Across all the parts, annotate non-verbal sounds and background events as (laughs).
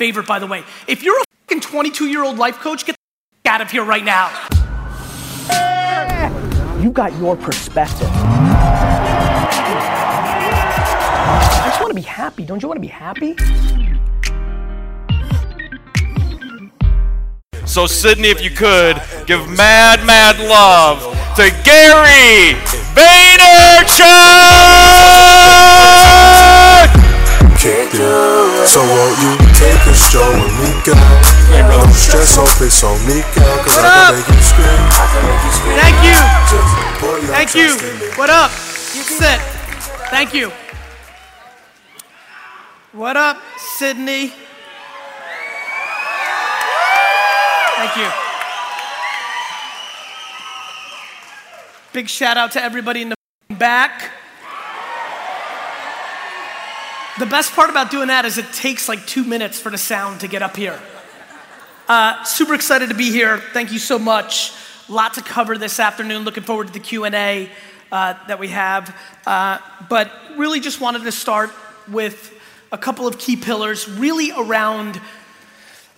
favorite, by the way. If you're a fucking 22 year old life coach, get the out of here right now. You got your perspective. I just want to be happy. Don't you want to be happy? So, Sydney, if you could, give mad, mad love to Gary Vaynerchuk! So won't you take a stroll with me, girl? Don't stress, hope it's on me, girl, cause What I up? can make you scream. I can make you scream. Thank you. Just put your Thank you. trust in. What up? You sit. Thank you. What up, Sydney? Thank you. Big shout out to everybody in the back. The best part about doing that is it takes like two minutes for the sound to get up here. Uh, super excited to be here. Thank you so much. Lot to cover this afternoon. Looking forward to the Q and A uh, that we have. Uh, but really, just wanted to start with a couple of key pillars, really around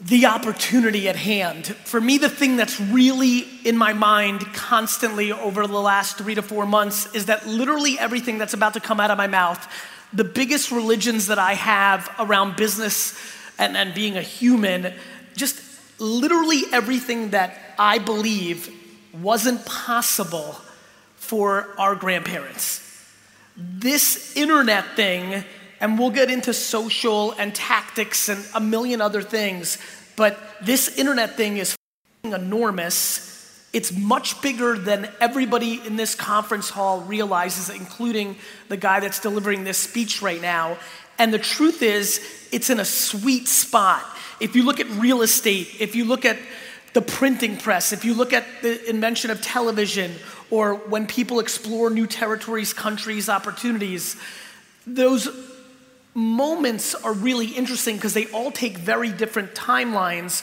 the opportunity at hand. For me, the thing that's really in my mind constantly over the last three to four months is that literally everything that's about to come out of my mouth, the biggest religions that I have around business and, and being a human, just literally everything that I believe wasn't possible for our grandparents this internet thing, and we'll get into social and tactics and a million other things, but this internet thing is enormous. It's much bigger than everybody in this conference hall realizes, including the guy that's delivering this speech right now. And the truth is, it's in a sweet spot. If you look at real estate, if you look at the printing press, if you look at the invention of television, or when people explore new territories, countries, opportunities, those moments are really interesting because they all take very different timelines.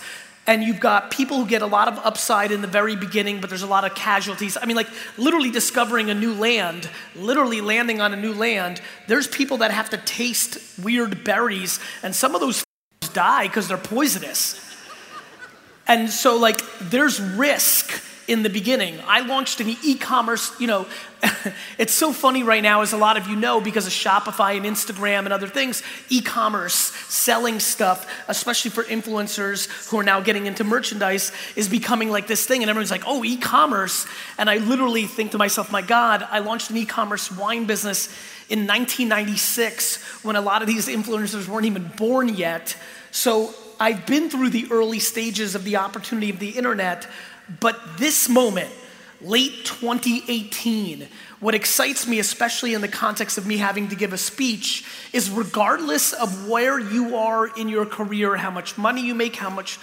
And you've got people who get a lot of upside in the very beginning, but there's a lot of casualties. I mean, like literally discovering a new land, literally landing on a new land. There's people that have to taste weird berries, and some of those die because they're poisonous. And so, like, there's risk in the beginning. I launched an e commerce, you know, (laughs) it's so funny right now, as a lot of you know, because of Shopify and Instagram and other things, e commerce, selling stuff, especially for influencers who are now getting into merchandise, is becoming like this thing. And everyone's like, oh, e commerce. And I literally think to myself, my God, I launched an e commerce wine business in 1996 when a lot of these influencers weren't even born yet. So I've been through the early stages of the opportunity of the internet, but this moment, late 2018, what excites me, especially in the context of me having to give a speech, is regardless of where you are in your career, how much money you make, how much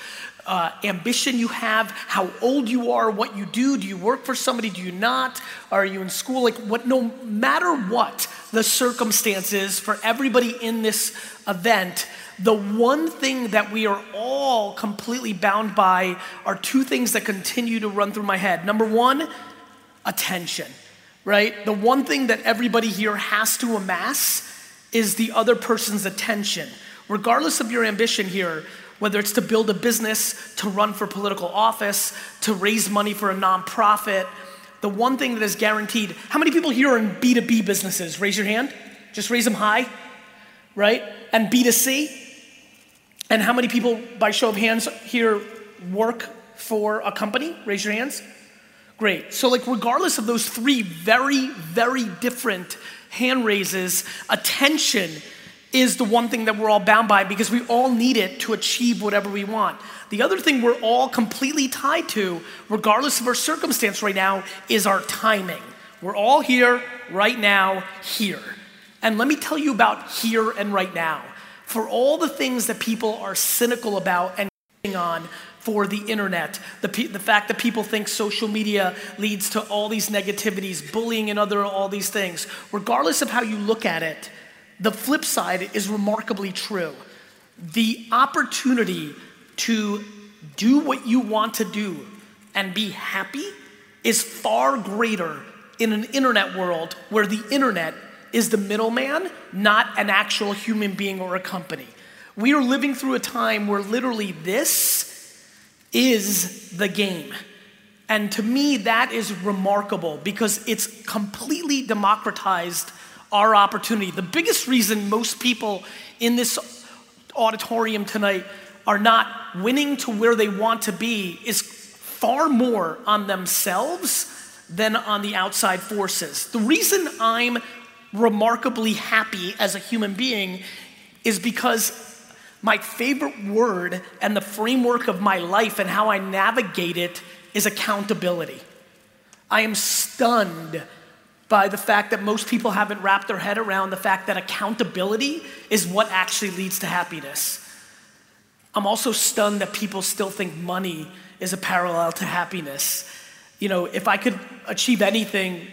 uh, ambition you have, how old you are, what you do, do you work for somebody, do you not, are you in school, like what, no matter what the circumstances for everybody in this event, the one thing that we are all completely bound by are two things that continue to run through my head. Number one, attention, right? The one thing that everybody here has to amass is the other person's attention. Regardless of your ambition here, whether it's to build a business, to run for political office, to raise money for a nonprofit, the one thing that is guaranteed how many people here are in B2B businesses? Raise your hand. Just raise them high, right? And B2C? And how many people, by show of hands, here work for a company? Raise your hands. Great. So, like, regardless of those three very, very different hand raises, attention is the one thing that we're all bound by because we all need it to achieve whatever we want. The other thing we're all completely tied to, regardless of our circumstance right now, is our timing. We're all here, right now, here. And let me tell you about here and right now. For all the things that people are cynical about and on for the internet, the, the fact that people think social media leads to all these negativities, bullying, and other all these things, regardless of how you look at it, the flip side is remarkably true. The opportunity to do what you want to do and be happy is far greater in an internet world where the internet is the middleman, not an actual human being or a company. We are living through a time where literally this is the game. And to me, that is remarkable because it's completely democratized our opportunity. The biggest reason most people in this auditorium tonight are not winning to where they want to be is far more on themselves than on the outside forces. The reason I'm remarkably happy as a human being is because my favorite word and the framework of my life and how I navigate it is accountability. I am stunned by the fact that most people haven't wrapped their head around the fact that accountability is what actually leads to happiness. I'm also stunned that people still think money is a parallel to happiness. You know, if I could achieve anything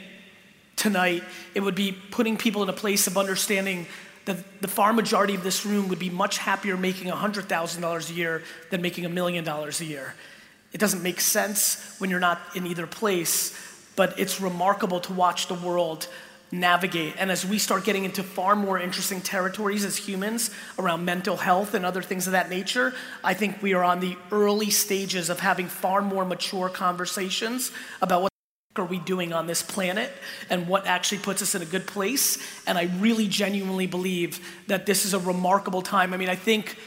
tonight, it would be putting people in a place of understanding that the far majority of this room would be much happier making $100,000 a year than making a million dollars a year. It doesn't make sense when you're not in either place, but it's remarkable to watch the world navigate. And as we start getting into far more interesting territories as humans around mental health and other things of that nature, I think we are on the early stages of having far more mature conversations about what are we doing on this planet and what actually puts us in a good place. And I really genuinely believe that this is a remarkable time. I mean, I think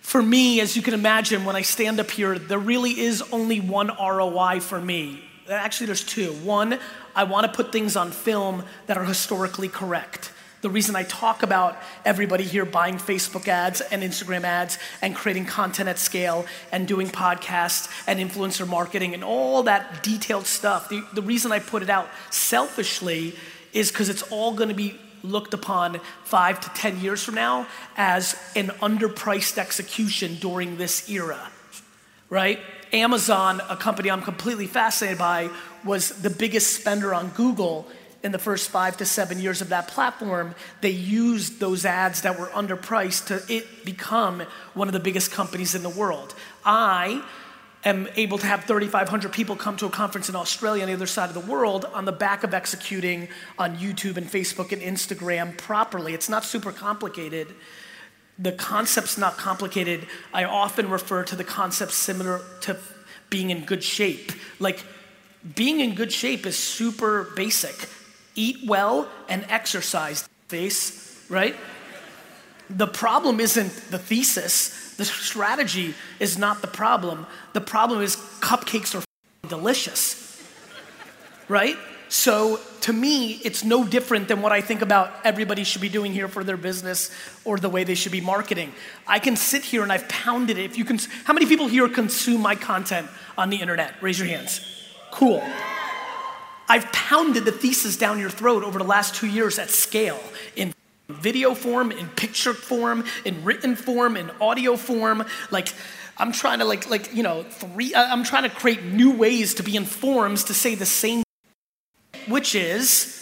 for me, as you can imagine, when I stand up here, there really is only one ROI for me. Actually, there's two. One, I want to put things on film that are historically correct. The reason I talk about everybody here buying Facebook ads and Instagram ads and creating content at scale and doing podcasts and influencer marketing and all that detailed stuff, the, the reason I put it out selfishly is because it's all going to be looked upon five to 10 years from now as an underpriced execution during this era, right? Amazon, a company I'm completely fascinated by, was the biggest spender on Google in the first five to seven years of that platform, they used those ads that were underpriced to it become one of the biggest companies in the world. I am able to have 3,500 people come to a conference in Australia on the other side of the world on the back of executing on YouTube and Facebook and Instagram properly. It's not super complicated. The concept's not complicated. I often refer to the concept similar to being in good shape. Like, being in good shape is super basic eat well and exercise face, right? The problem isn't the thesis. The strategy is not the problem. The problem is cupcakes are delicious, right? So to me, it's no different than what I think about everybody should be doing here for their business or the way they should be marketing. I can sit here and I've pounded it. If you can, how many people here consume my content on the internet? Raise your hands. Cool. I've pounded the thesis down your throat over the last two years at scale in video form, in picture form, in written form, in audio form. Like, I'm trying to like like you know three. I'm trying to create new ways to be in forms to say the same, which is,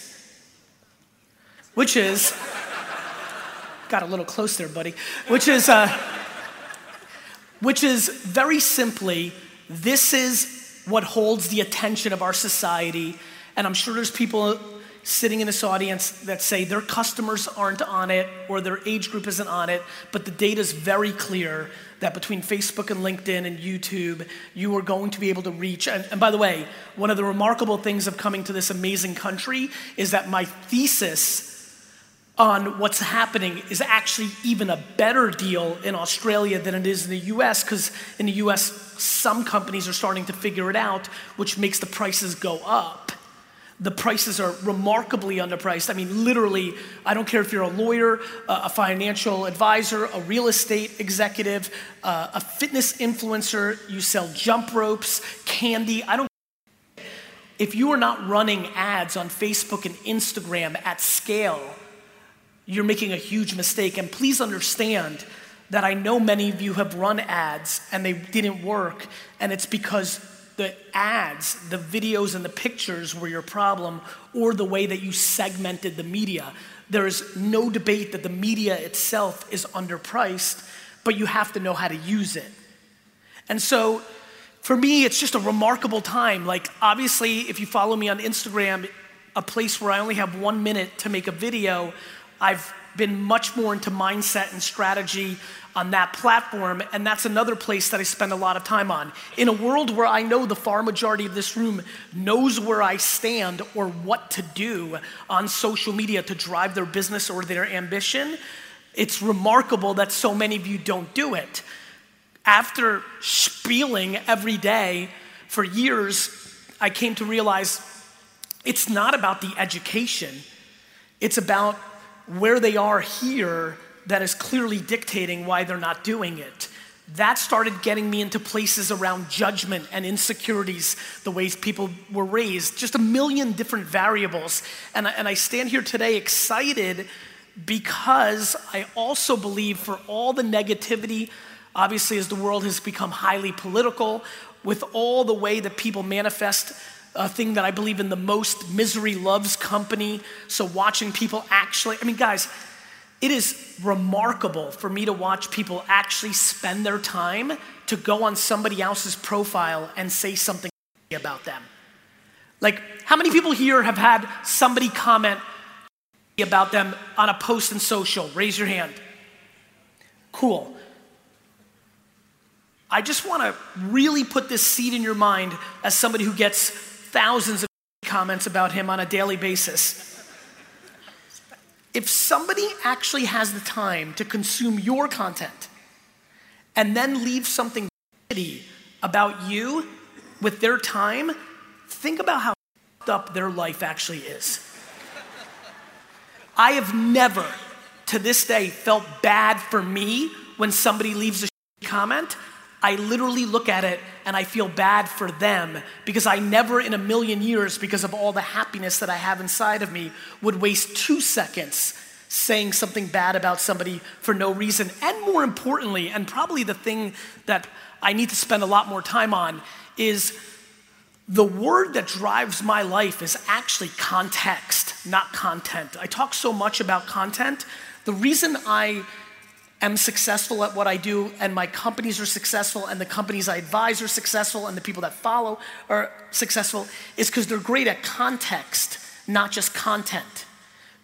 which is, got a little close there, buddy. Which is, uh, which is very simply, this is what holds the attention of our society and I'm sure there's people sitting in this audience that say their customers aren't on it or their age group isn't on it, but the data is very clear that between Facebook and LinkedIn and YouTube, you are going to be able to reach. And, and, by the way, one of the remarkable things of coming to this amazing country is that my thesis on what's happening is actually even a better deal in Australia than it is in the US, because in the US, some companies are starting to figure it out, which makes the prices go up the prices are remarkably underpriced. I mean, literally, I don't care if you're a lawyer, a financial advisor, a real estate executive, uh, a fitness influencer, you sell jump ropes, candy. I don't. If you are not running ads on Facebook and Instagram at scale, you're making a huge mistake. And please understand that I know many of you have run ads and they didn't work, and it's because the ads, the videos, and the pictures were your problem, or the way that you segmented the media. There is no debate that the media itself is underpriced, but you have to know how to use it. And so, for me, it's just a remarkable time. Like, obviously, if you follow me on Instagram, a place where I only have one minute to make a video, I've been much more into mindset and strategy on that platform, and that's another place that I spend a lot of time on. In a world where I know the far majority of this room knows where I stand or what to do on social media to drive their business or their ambition, it's remarkable that so many of you don't do it. After spieling every day for years, I came to realize it's not about the education, it's about where they are here that is clearly dictating why they're not doing it. That started getting me into places around judgment and insecurities, the ways people were raised, just a million different variables. And I, and I stand here today excited because I also believe for all the negativity, obviously, as the world has become highly political, with all the way that people manifest a thing that I believe in the most misery loves company. So watching people actually, I mean, guys, it is remarkable for me to watch people actually spend their time to go on somebody else's profile and say something about them. Like, how many people here have had somebody comment about them on a post in social? Raise your hand. Cool. I just want to really put this seed in your mind as somebody who gets thousands of comments about him on a daily basis. If somebody actually has the time to consume your content and then leave something about you with their time, think about how up their life actually is. I have never, to this day, felt bad for me when somebody leaves a comment. I literally look at it and I feel bad for them because I never in a million years, because of all the happiness that I have inside of me, would waste two seconds saying something bad about somebody for no reason. And more importantly, and probably the thing that I need to spend a lot more time on, is the word that drives my life is actually context, not content. I talk so much about content. The reason I am successful at what I do, and my companies are successful, and the companies I advise are successful, and the people that follow are successful, is because they're great at context, not just content.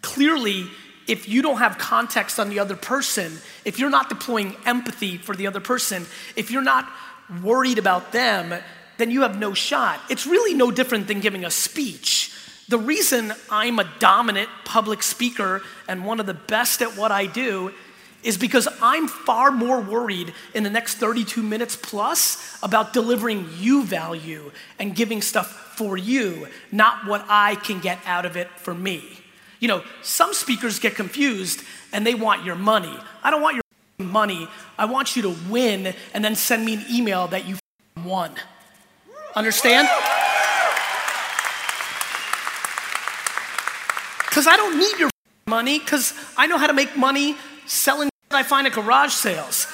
Clearly, if you don't have context on the other person, if you're not deploying empathy for the other person, if you're not worried about them, then you have no shot. It's really no different than giving a speech. The reason I'm a dominant public speaker and one of the best at what I do is because I'm far more worried in the next 32 minutes plus about delivering you value and giving stuff for you, not what I can get out of it for me. You know, some speakers get confused and they want your money. I don't want your money. I want you to win and then send me an email that you won. Understand? Because I don't need your money because I know how to make money selling I find at garage sales.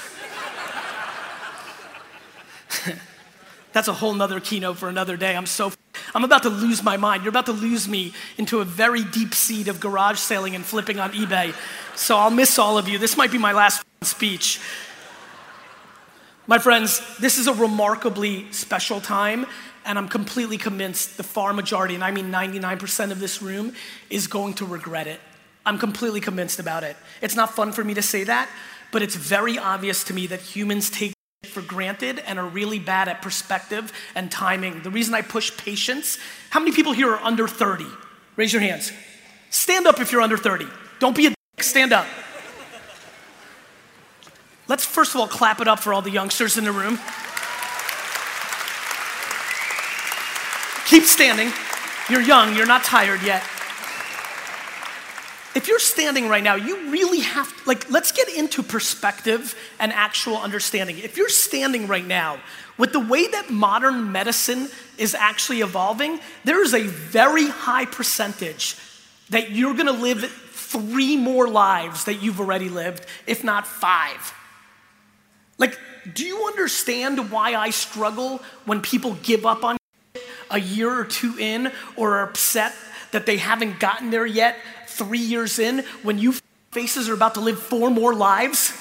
(laughs) That's a whole nother keynote for another day. I'm so, I'm about to lose my mind. You're about to lose me into a very deep seed of garage selling and flipping on eBay. So I'll miss all of you. This might be my last speech. My friends, this is a remarkably special time, and I'm completely convinced the far majority, and I mean 99% of this room, is going to regret it. I'm completely convinced about it. It's not fun for me to say that, but it's very obvious to me that humans take for granted and are really bad at perspective and timing. The reason I push patience, how many people here are under 30? Raise your hands. Stand up if you're under 30. Don't be a dick, stand up. Let's first of all clap it up for all the youngsters in the room. Keep standing. You're young, you're not tired yet if you're standing right now, you really have, to, like, let's get into perspective and actual understanding. If you're standing right now, with the way that modern medicine is actually evolving, there is a very high percentage that you're gonna live three more lives that you've already lived, if not five. Like, do you understand why I struggle when people give up on a year or two in or are upset that they haven't gotten there yet three years in when you faces are about to live four more lives?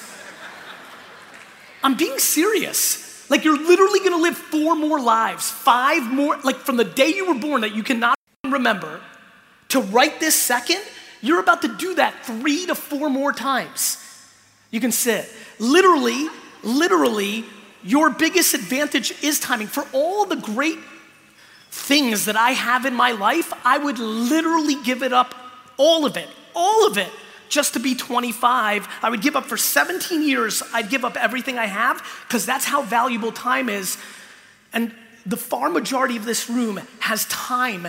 I'm being serious. Like you're literally gonna live four more lives, five more, like from the day you were born that you cannot remember to right this second, You're about to do that three to four more times. You can sit. Literally, literally, your biggest advantage is timing. For all the great things that I have in my life, I would literally give it up, all of it, all of it, just to be 25. I would give up for 17 years, I'd give up everything I have, because that's how valuable time is. And the far majority of this room has time,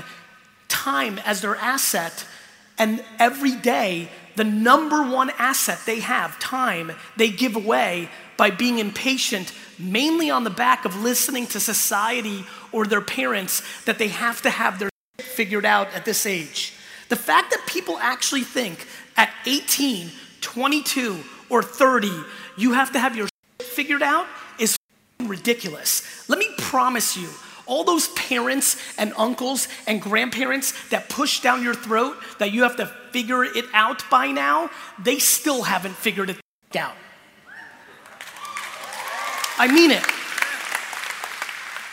time as their asset. And every day, the number one asset they have, time, they give away by being impatient, mainly on the back of listening to society or their parents that they have to have their figured out at this age. The fact that people actually think at 18, 22, or 30, you have to have your figured out is ridiculous. Let me promise you, all those parents and uncles and grandparents that push down your throat that you have to figure it out by now, they still haven't figured it out. I mean it.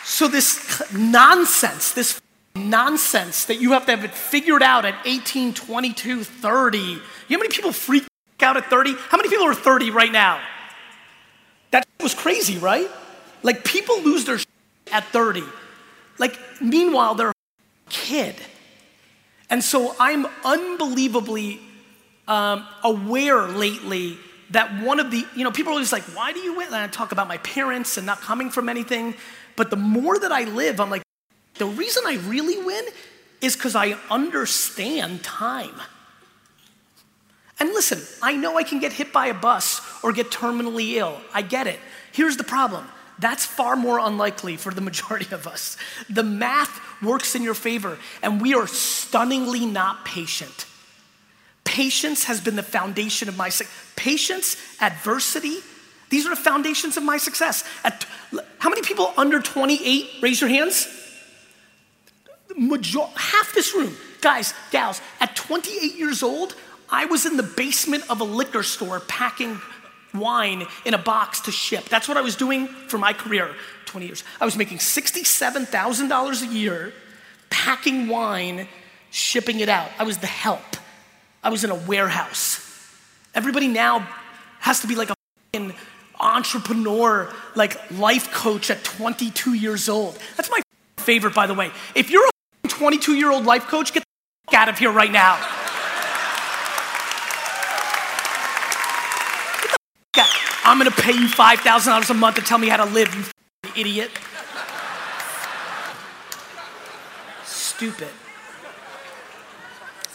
So, this nonsense, this nonsense that you have to have it figured out at 18, 22, 30. You know how many people freak out at 30? How many people are 30 right now? That was crazy, right? Like, people lose their at 30. Like, meanwhile, they're a kid. And so I'm unbelievably um, aware lately that one of the, you know, people are always like, why do you win? And I talk about my parents and not coming from anything. But the more that I live, I'm like, the reason I really win is because I understand time. And listen, I know I can get hit by a bus or get terminally ill. I get it. Here's the problem that's far more unlikely for the (laughs) majority of us. The math works in your favor, and we are stunningly not patient. Patience has been the foundation of my success. Patience, adversity, these are the foundations of my success. At, how many people under 28? Raise your hands. Major, half this room, guys, gals, at 28 years old, I was in the basement of a liquor store packing wine in a box to ship. That's what I was doing for my career, 20 years. I was making $67,000 a year packing wine, shipping it out. I was the help. I was in a warehouse. Everybody now has to be like a fucking entrepreneur, like life coach at 22 years old. That's my favorite, by the way. If you're a 22 year old life coach, get the out of here right now. I'm gonna pay you $5,000 a month to tell me how to live, you idiot. Stupid.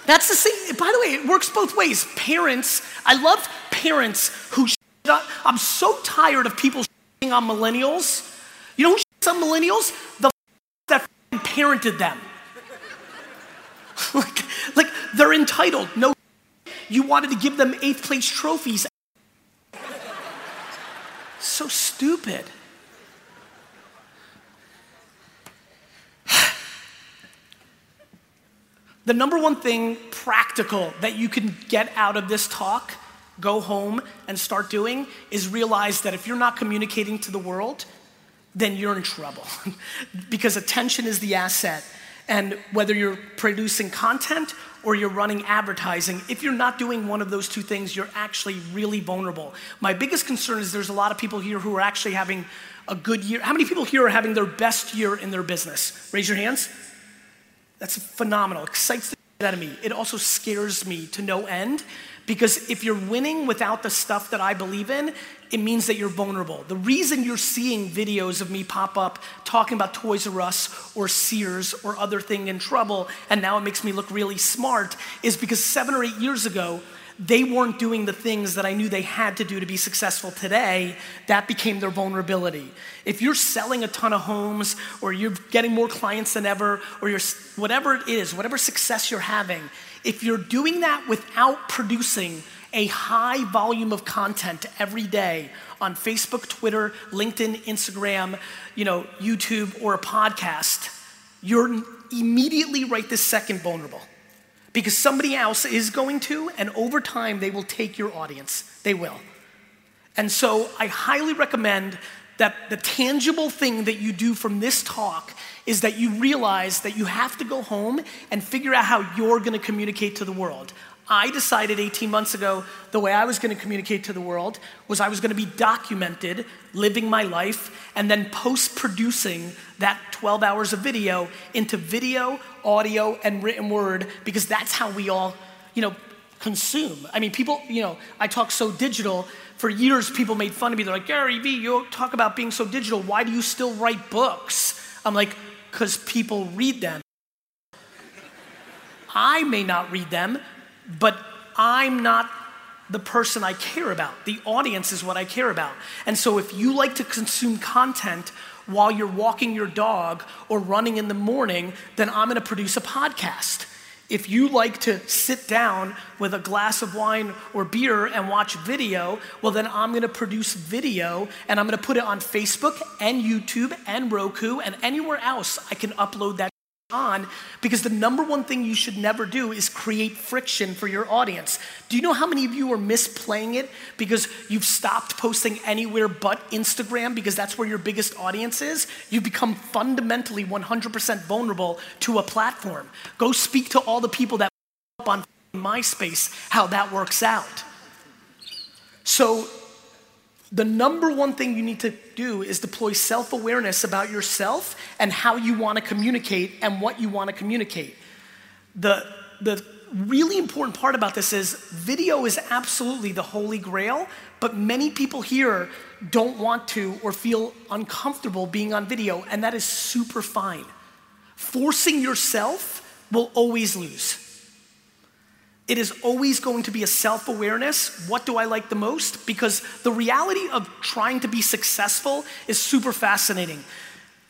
That's the same, by the way, it works both ways. Parents, I love parents who, I'm so tired of people on millennials. You know who on millennials? The that parented them. (laughs) like, like, they're entitled. No, you wanted to give them eighth place trophies so stupid. (sighs) the number one thing practical that you can get out of this talk, go home and start doing, is realize that if you're not communicating to the world, then you're in trouble. (laughs) because attention is the asset. And whether you're producing content or you're running advertising, if you're not doing one of those two things, you're actually really vulnerable. My biggest concern is there's a lot of people here who are actually having a good year. How many people here are having their best year in their business? Raise your hands. That's phenomenal. Excites the out of me. It also scares me to no end because if you're winning without the stuff that I believe in, it means that you're vulnerable. The reason you're seeing videos of me pop up talking about Toys R Us or Sears or other thing in trouble, and now it makes me look really smart, is because seven or eight years ago, they weren't doing the things that I knew they had to do to be successful today. That became their vulnerability. If you're selling a ton of homes, or you're getting more clients than ever, or you're whatever it is, whatever success you're having, if you're doing that without producing a high volume of content every day on Facebook, Twitter, LinkedIn, Instagram, you know, YouTube, or a podcast, you're immediately right this second vulnerable. Because somebody else is going to, and over time, they will take your audience. They will. And so I highly recommend that the tangible thing that you do from this talk is that you realize that you have to go home and figure out how you're gonna communicate to the world. I decided 18 months ago the way I was gonna communicate to the world was I was gonna be documented, living my life, and then post producing that 12 hours of video into video, audio, and written word because that's how we all, you know, consume. I mean, people, you know, I talk so digital. For years, people made fun of me. They're like, Gary Vee, you talk about being so digital. Why do you still write books? I'm like, because people read them. I may not read them, but I'm not the person I care about. The audience is what I care about. And so if you like to consume content while you're walking your dog or running in the morning, then I'm gonna produce a podcast. If you like to sit down with a glass of wine or beer and watch video, well, then I'm gonna produce video and I'm gonna put it on Facebook and YouTube and Roku and anywhere else I can upload that on because the number one thing you should never do is create friction for your audience. Do you know how many of you are misplaying it because you've stopped posting anywhere but Instagram because that's where your biggest audience is? You've become fundamentally 100% vulnerable to a platform. Go speak to all the people that up on MySpace how that works out. So the number one thing you need to do is deploy self awareness about yourself and how you want to communicate and what you want to communicate. The, the really important part about this is video is absolutely the holy grail, but many people here don't want to or feel uncomfortable being on video, and that is super fine. Forcing yourself will always lose. It is always going to be a self awareness. What do I like the most? Because the reality of trying to be successful is super fascinating.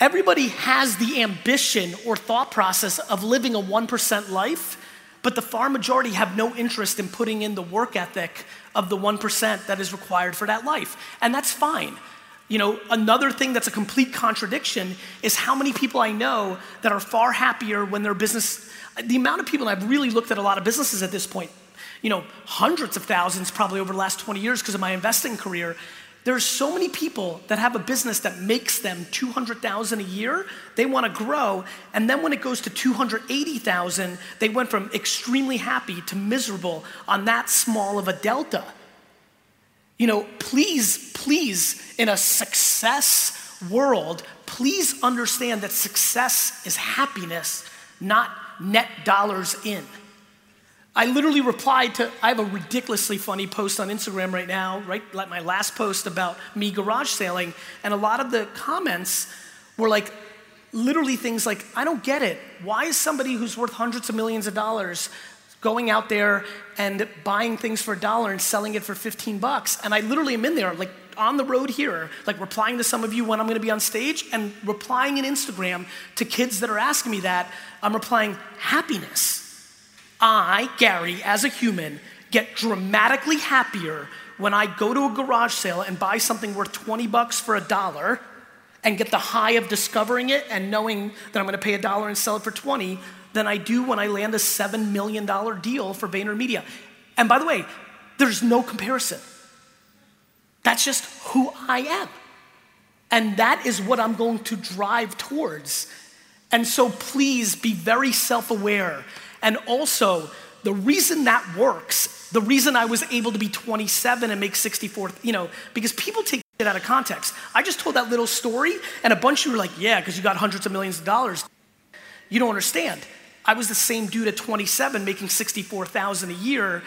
Everybody has the ambition or thought process of living a 1% life, but the far majority have no interest in putting in the work ethic of the 1% that is required for that life. And that's fine. You know, another thing that's a complete contradiction is how many people I know that are far happier when their business the amount of people, I've really looked at a lot of businesses at this point, you know, hundreds of thousands probably over the last 20 years because of my investing career. There's so many people that have a business that makes them 200,000 a year. They want to grow, and then when it goes to 280,000, they went from extremely happy to miserable on that small of a delta. You know, please, please, in a success world, please understand that success is happiness, not net dollars in. I literally replied to, I have a ridiculously funny post on Instagram right now, right? Like my last post about me garage sailing, and a lot of the comments were like, literally things like, I don't get it. Why is somebody who's worth hundreds of millions of dollars going out there and buying things for a dollar and selling it for 15 bucks? And I literally am in there, like, on the road here, like replying to some of you when I'm gonna be on stage and replying in Instagram to kids that are asking me that, I'm replying, happiness. I, Gary, as a human, get dramatically happier when I go to a garage sale and buy something worth 20 bucks for a dollar and get the high of discovering it and knowing that I'm gonna pay a dollar and sell it for 20 than I do when I land a $7 million deal for VaynerMedia. And by the way, there's no comparison. That's just who I am. And that is what I'm going to drive towards. And so please be very self aware. And also, the reason that works, the reason I was able to be 27 and make 64, you know, because people take it out of context. I just told that little story, and a bunch of you were like, yeah, because you got hundreds of millions of dollars. You don't understand. I was the same dude at 27 making 64,000 a year.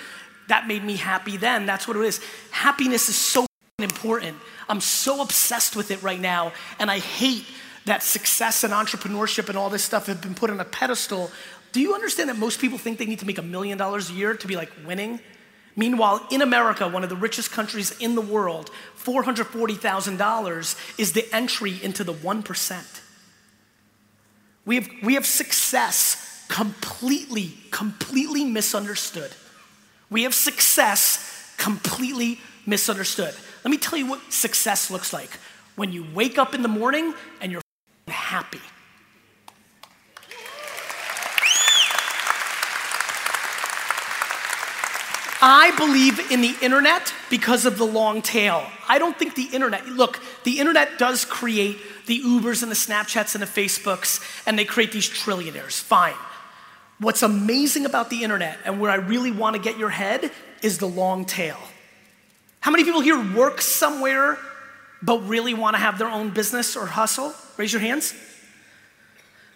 That made me happy then. That's what it is. Happiness is so important. I'm so obsessed with it right now, and I hate that success and entrepreneurship and all this stuff have been put on a pedestal. Do you understand that most people think they need to make a million dollars a year to be like winning? Meanwhile, in America, one of the richest countries in the world, $440,000 is the entry into the 1%. We have, we have success completely, completely misunderstood. We have success completely misunderstood. Let me tell you what success looks like when you wake up in the morning and you're happy. I believe in the internet because of the long tail. I don't think the internet, look, the internet does create the Ubers and the Snapchats and the Facebooks, and they create these trillionaires, fine. What's amazing about the internet and where I really want to get your head is the long tail. How many people here work somewhere but really want to have their own business or hustle? Raise your hands.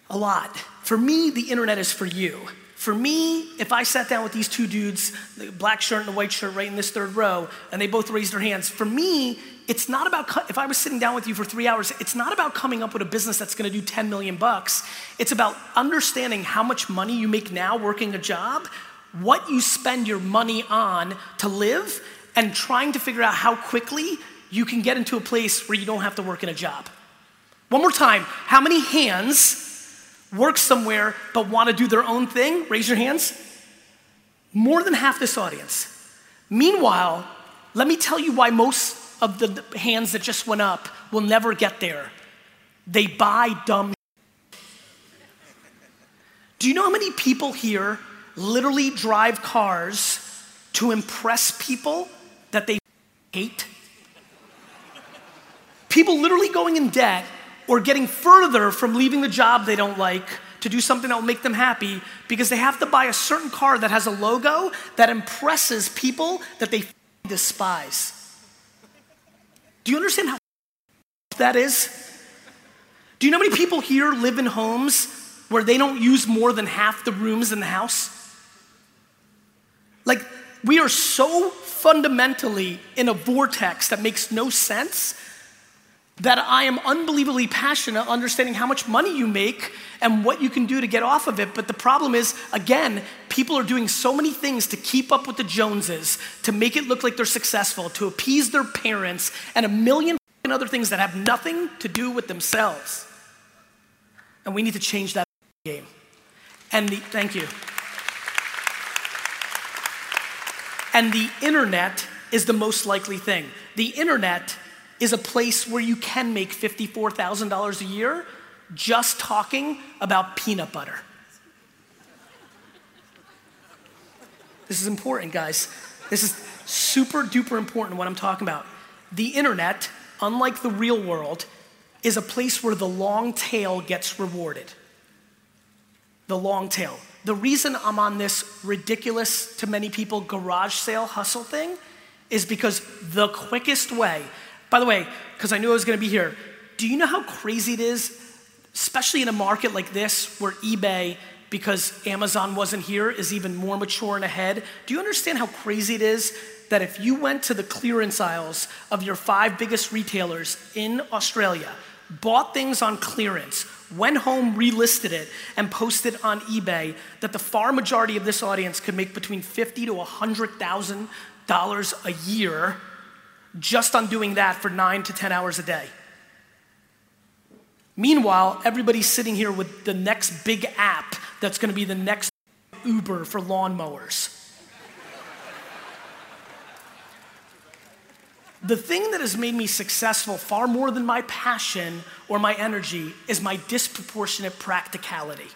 A lot. For me, the internet is for you. For me, if I sat down with these two dudes, the black shirt and the white shirt right in this third row, and they both raised their hands, for me, it's not about, if I was sitting down with you for three hours, it's not about coming up with a business that's gonna do 10 million bucks. It's about understanding how much money you make now working a job, what you spend your money on to live, and trying to figure out how quickly you can get into a place where you don't have to work in a job. One more time, how many hands work somewhere but want to do their own thing? Raise your hands. More than half this audience. Meanwhile, let me tell you why most of the hands that just went up will never get there. They buy dumb. Do you know how many people here literally drive cars to impress people that they hate? People literally going in debt or getting further from leaving the job they don't like to do something that will make them happy because they have to buy a certain car that has a logo that impresses people that they despise. Do you understand how that is? Do you know how many people here live in homes where they don't use more than half the rooms in the house? Like, we are so fundamentally in a vortex that makes no sense that I am unbelievably passionate understanding how much money you make and what you can do to get off of it. But the problem is, again, people are doing so many things to keep up with the Joneses, to make it look like they're successful, to appease their parents, and a million other things that have nothing to do with themselves. And we need to change that game. And the, thank you. And the internet is the most likely thing. The internet is a place where you can make $54,000 a year just talking about peanut butter. This is important, guys. This is super duper important what I'm talking about. The internet, unlike the real world, is a place where the long tail gets rewarded. The long tail. The reason I'm on this ridiculous to many people garage sale hustle thing is because the quickest way by the way, because I knew I was to be here, do you know how crazy it is, especially in a market like this where eBay, because Amazon wasn't here, is even more mature and ahead? Do you understand how crazy it is that if you went to the clearance aisles of your five biggest retailers in Australia, bought things on clearance, went home, relisted it, and posted on eBay, that the far majority of this audience could make between fifty to hundred thousand dollars a year just on doing that for nine to 10 hours a day. Meanwhile, everybody's sitting here with the next big app that's gonna be the next Uber for lawnmowers. The thing that has made me successful far more than my passion or my energy is my disproportionate practicality.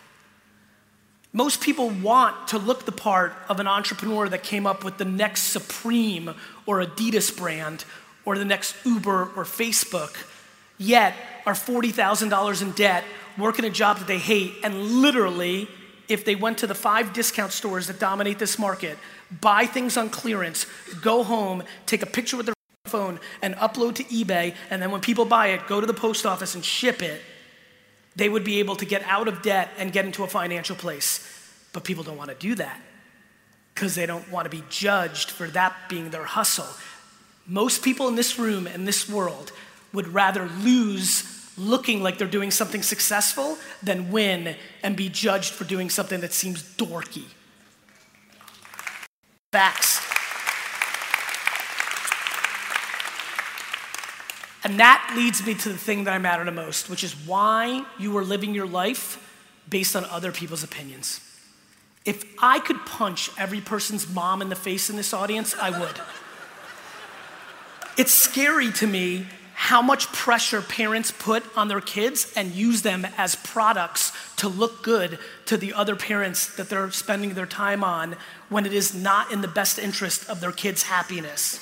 Most people want to look the part of an entrepreneur that came up with the next Supreme or Adidas brand or the next Uber or Facebook, yet are $40,000 in debt, working a job that they hate, and literally, if they went to the five discount stores that dominate this market, buy things on clearance, go home, take a picture with their phone, and upload to eBay, and then when people buy it, go to the post office and ship it they would be able to get out of debt and get into a financial place. But people don't want to do that because they don't want to be judged for that being their hustle. Most people in this room and this world would rather lose looking like they're doing something successful than win and be judged for doing something that seems dorky. Facts. And that leads me to the thing that I matter the most, which is why you are living your life based on other people's opinions. If I could punch every person's mom in the face in this audience, I would. it's scary to me how much pressure parents put on their kids and use them as products to look good to the other parents that they're spending their time on when it is not in the best interest of their kids' happiness.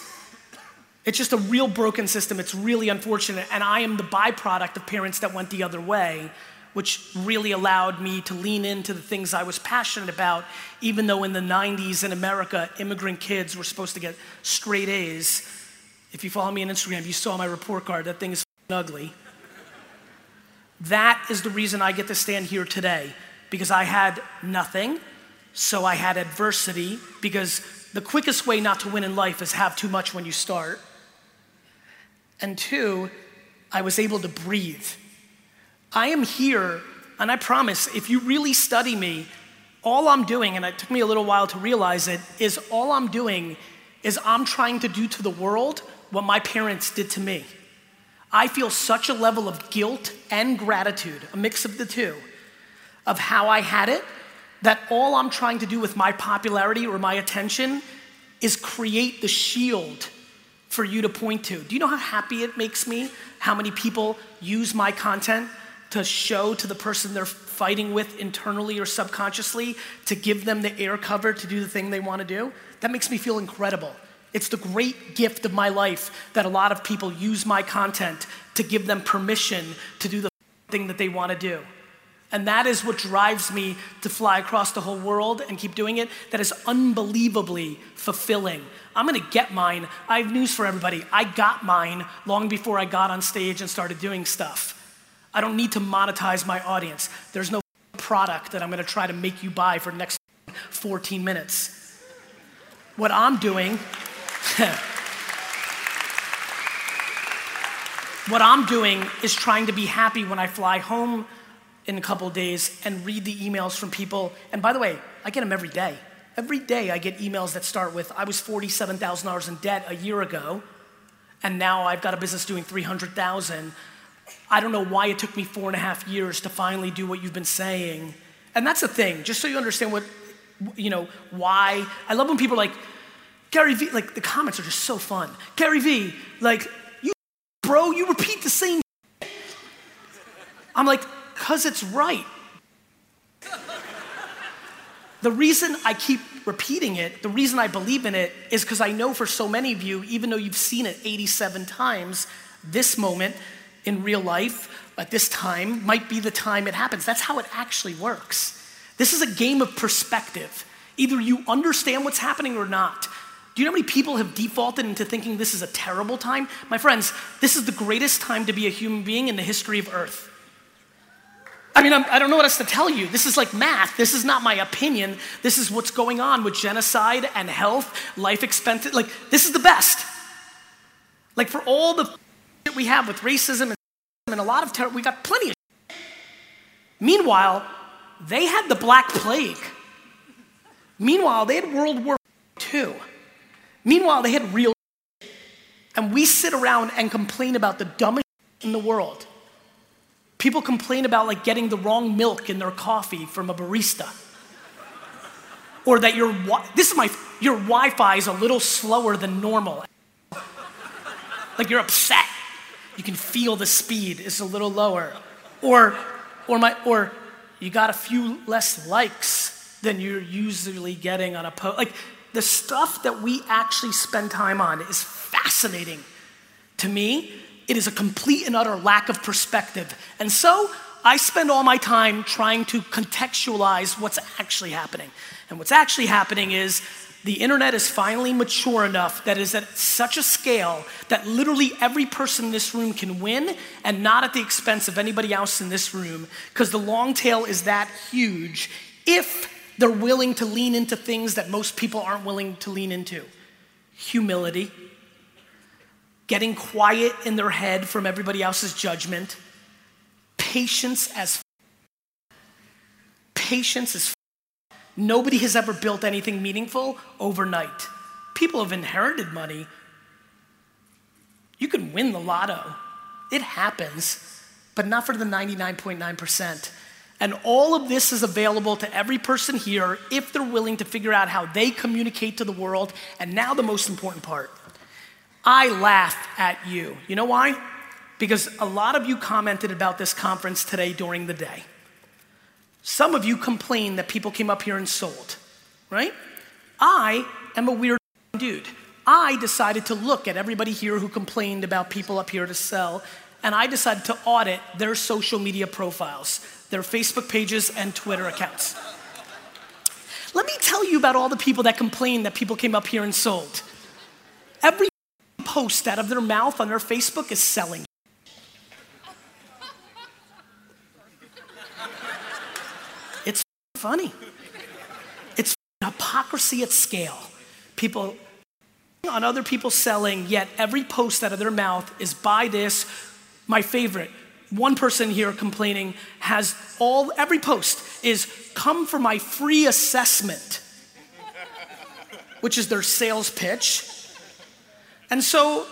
It's just a real broken system. It's really unfortunate. And I am the byproduct of parents that went the other way, which really allowed me to lean into the things I was passionate about, even though in the 90s in America, immigrant kids were supposed to get straight A's. If you follow me on Instagram, you saw my report card. That thing is ugly. That is the reason I get to stand here today, because I had nothing, so I had adversity, because the quickest way not to win in life is have too much when you start. And two, I was able to breathe. I am here, and I promise, if you really study me, all I'm doing, and it took me a little while to realize it, is all I'm doing is I'm trying to do to the world what my parents did to me. I feel such a level of guilt and gratitude, a mix of the two, of how I had it, that all I'm trying to do with my popularity or my attention is create the shield for you to point to. Do you know how happy it makes me how many people use my content to show to the person they're fighting with internally or subconsciously to give them the air cover to do the thing they want to do? That makes me feel incredible. It's the great gift of my life that a lot of people use my content to give them permission to do the thing that they want to do. And that is what drives me to fly across the whole world and keep doing it. That is unbelievably fulfilling. I'm gonna get mine. I have news for everybody. I got mine long before I got on stage and started doing stuff. I don't need to monetize my audience. There's no product that I'm gonna try to make you buy for the next 14 minutes. What I'm doing, (laughs) what I'm doing is trying to be happy when I fly home in a couple days and read the emails from people. And by the way, I get them every day. Every day I get emails that start with, I was $47,000 in debt a year ago, and now I've got a business doing 300,000. I don't know why it took me four and a half years to finally do what you've been saying. And that's the thing, just so you understand what, you know, why. I love when people are like, Gary Vee, like the comments are just so fun. Gary Vee, like, you, bro, you repeat the same. I'm like, because it's right. The reason I keep repeating it, the reason I believe in it, is because I know for so many of you, even though you've seen it 87 times, this moment in real life at this time might be the time it happens. That's how it actually works. This is a game of perspective. Either you understand what's happening or not. Do you know how many people have defaulted into thinking this is a terrible time? My friends, this is the greatest time to be a human being in the history of Earth. I mean, I'm, I do not know what else to tell you. This is like math. This is not my opinion. This is what's going on with genocide and health, life expectancy. Like, this is the best. Like, for all the shit we have with racism and, and a lot of terror, we got plenty of shit. Meanwhile, they had the Black Plague. Meanwhile, they had World War II. Meanwhile, they had real shit. And we sit around and complain about the dumbest in the world. People complain about like getting the wrong milk in their coffee from a barista. Or that your this is my your Wi-Fi is a little slower than normal. Like you're upset. You can feel the speed is a little lower. Or or my or you got a few less likes than you're usually getting on a post. Like the stuff that we actually spend time on is fascinating to me it is a complete and utter lack of perspective. And so I spend all my time trying to contextualize what's actually happening. And what's actually happening is the internet is finally mature enough that is at such a scale that literally every person in this room can win and not at the expense of anybody else in this room because the long tail is that huge if they're willing to lean into things that most people aren't willing to lean into humility getting quiet in their head from everybody else's judgment, patience as patience is nobody has ever built anything meaningful overnight. People have inherited money. You can win the lotto. It happens, but not for the 99.9%. And all of this is available to every person here if they're willing to figure out how they communicate to the world. And now, the most important part I laugh at you. You know why? Because a lot of you commented about this conference today during the day. Some of you complained that people came up here and sold, right? I am a weird dude. I decided to look at everybody here who complained about people up here to sell, and I decided to audit their social media profiles. their Facebook pages and Twitter accounts. Let me tell you about all the people that complained that people came up here and sold. Every post out of their mouth on their Facebook is selling. It's funny. It's hypocrisy at scale. People on other people selling, yet every post out of their mouth is buy this. My favorite, one person here complaining has all, every post is come for my free assessment, which is their sales pitch. And so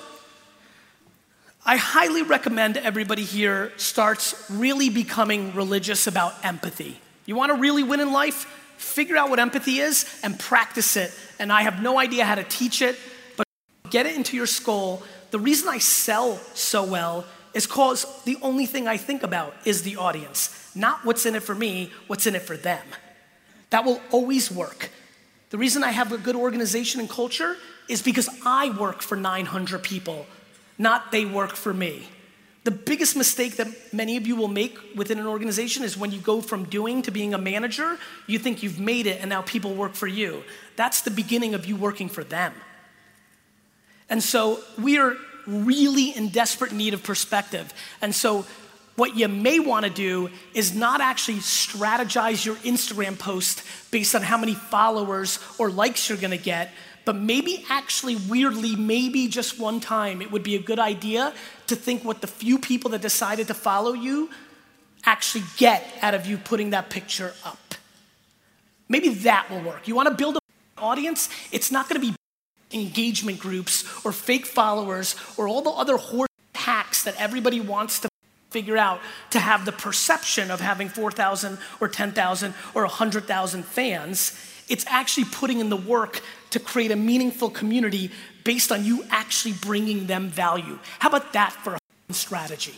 I highly recommend everybody here starts really becoming religious about empathy. You want to really win in life? Figure out what empathy is and practice it. And I have no idea how to teach it, but get it into your skull. The reason I sell so well is because the only thing I think about is the audience, not what's in it for me, what's in it for them. That will always work. The reason I have a good organization and culture is because I work for 900 people, not they work for me. The biggest mistake that many of you will make within an organization is when you go from doing to being a manager, you think you've made it and now people work for you. That's the beginning of you working for them. And so we are really in desperate need of perspective. And so what you may want to do is not actually strategize your Instagram post based on how many followers or likes you're going to get, but maybe actually, weirdly, maybe just one time, it would be a good idea to think what the few people that decided to follow you actually get out of you putting that picture up. Maybe that will work. You want to build an audience? It's not going to be engagement groups or fake followers or all the other horse hacks that everybody wants to figure out to have the perception of having 4,000 or 10,000 or 100,000 fans. It's actually putting in the work to create a meaningful community based on you actually bringing them value. How about that for a strategy?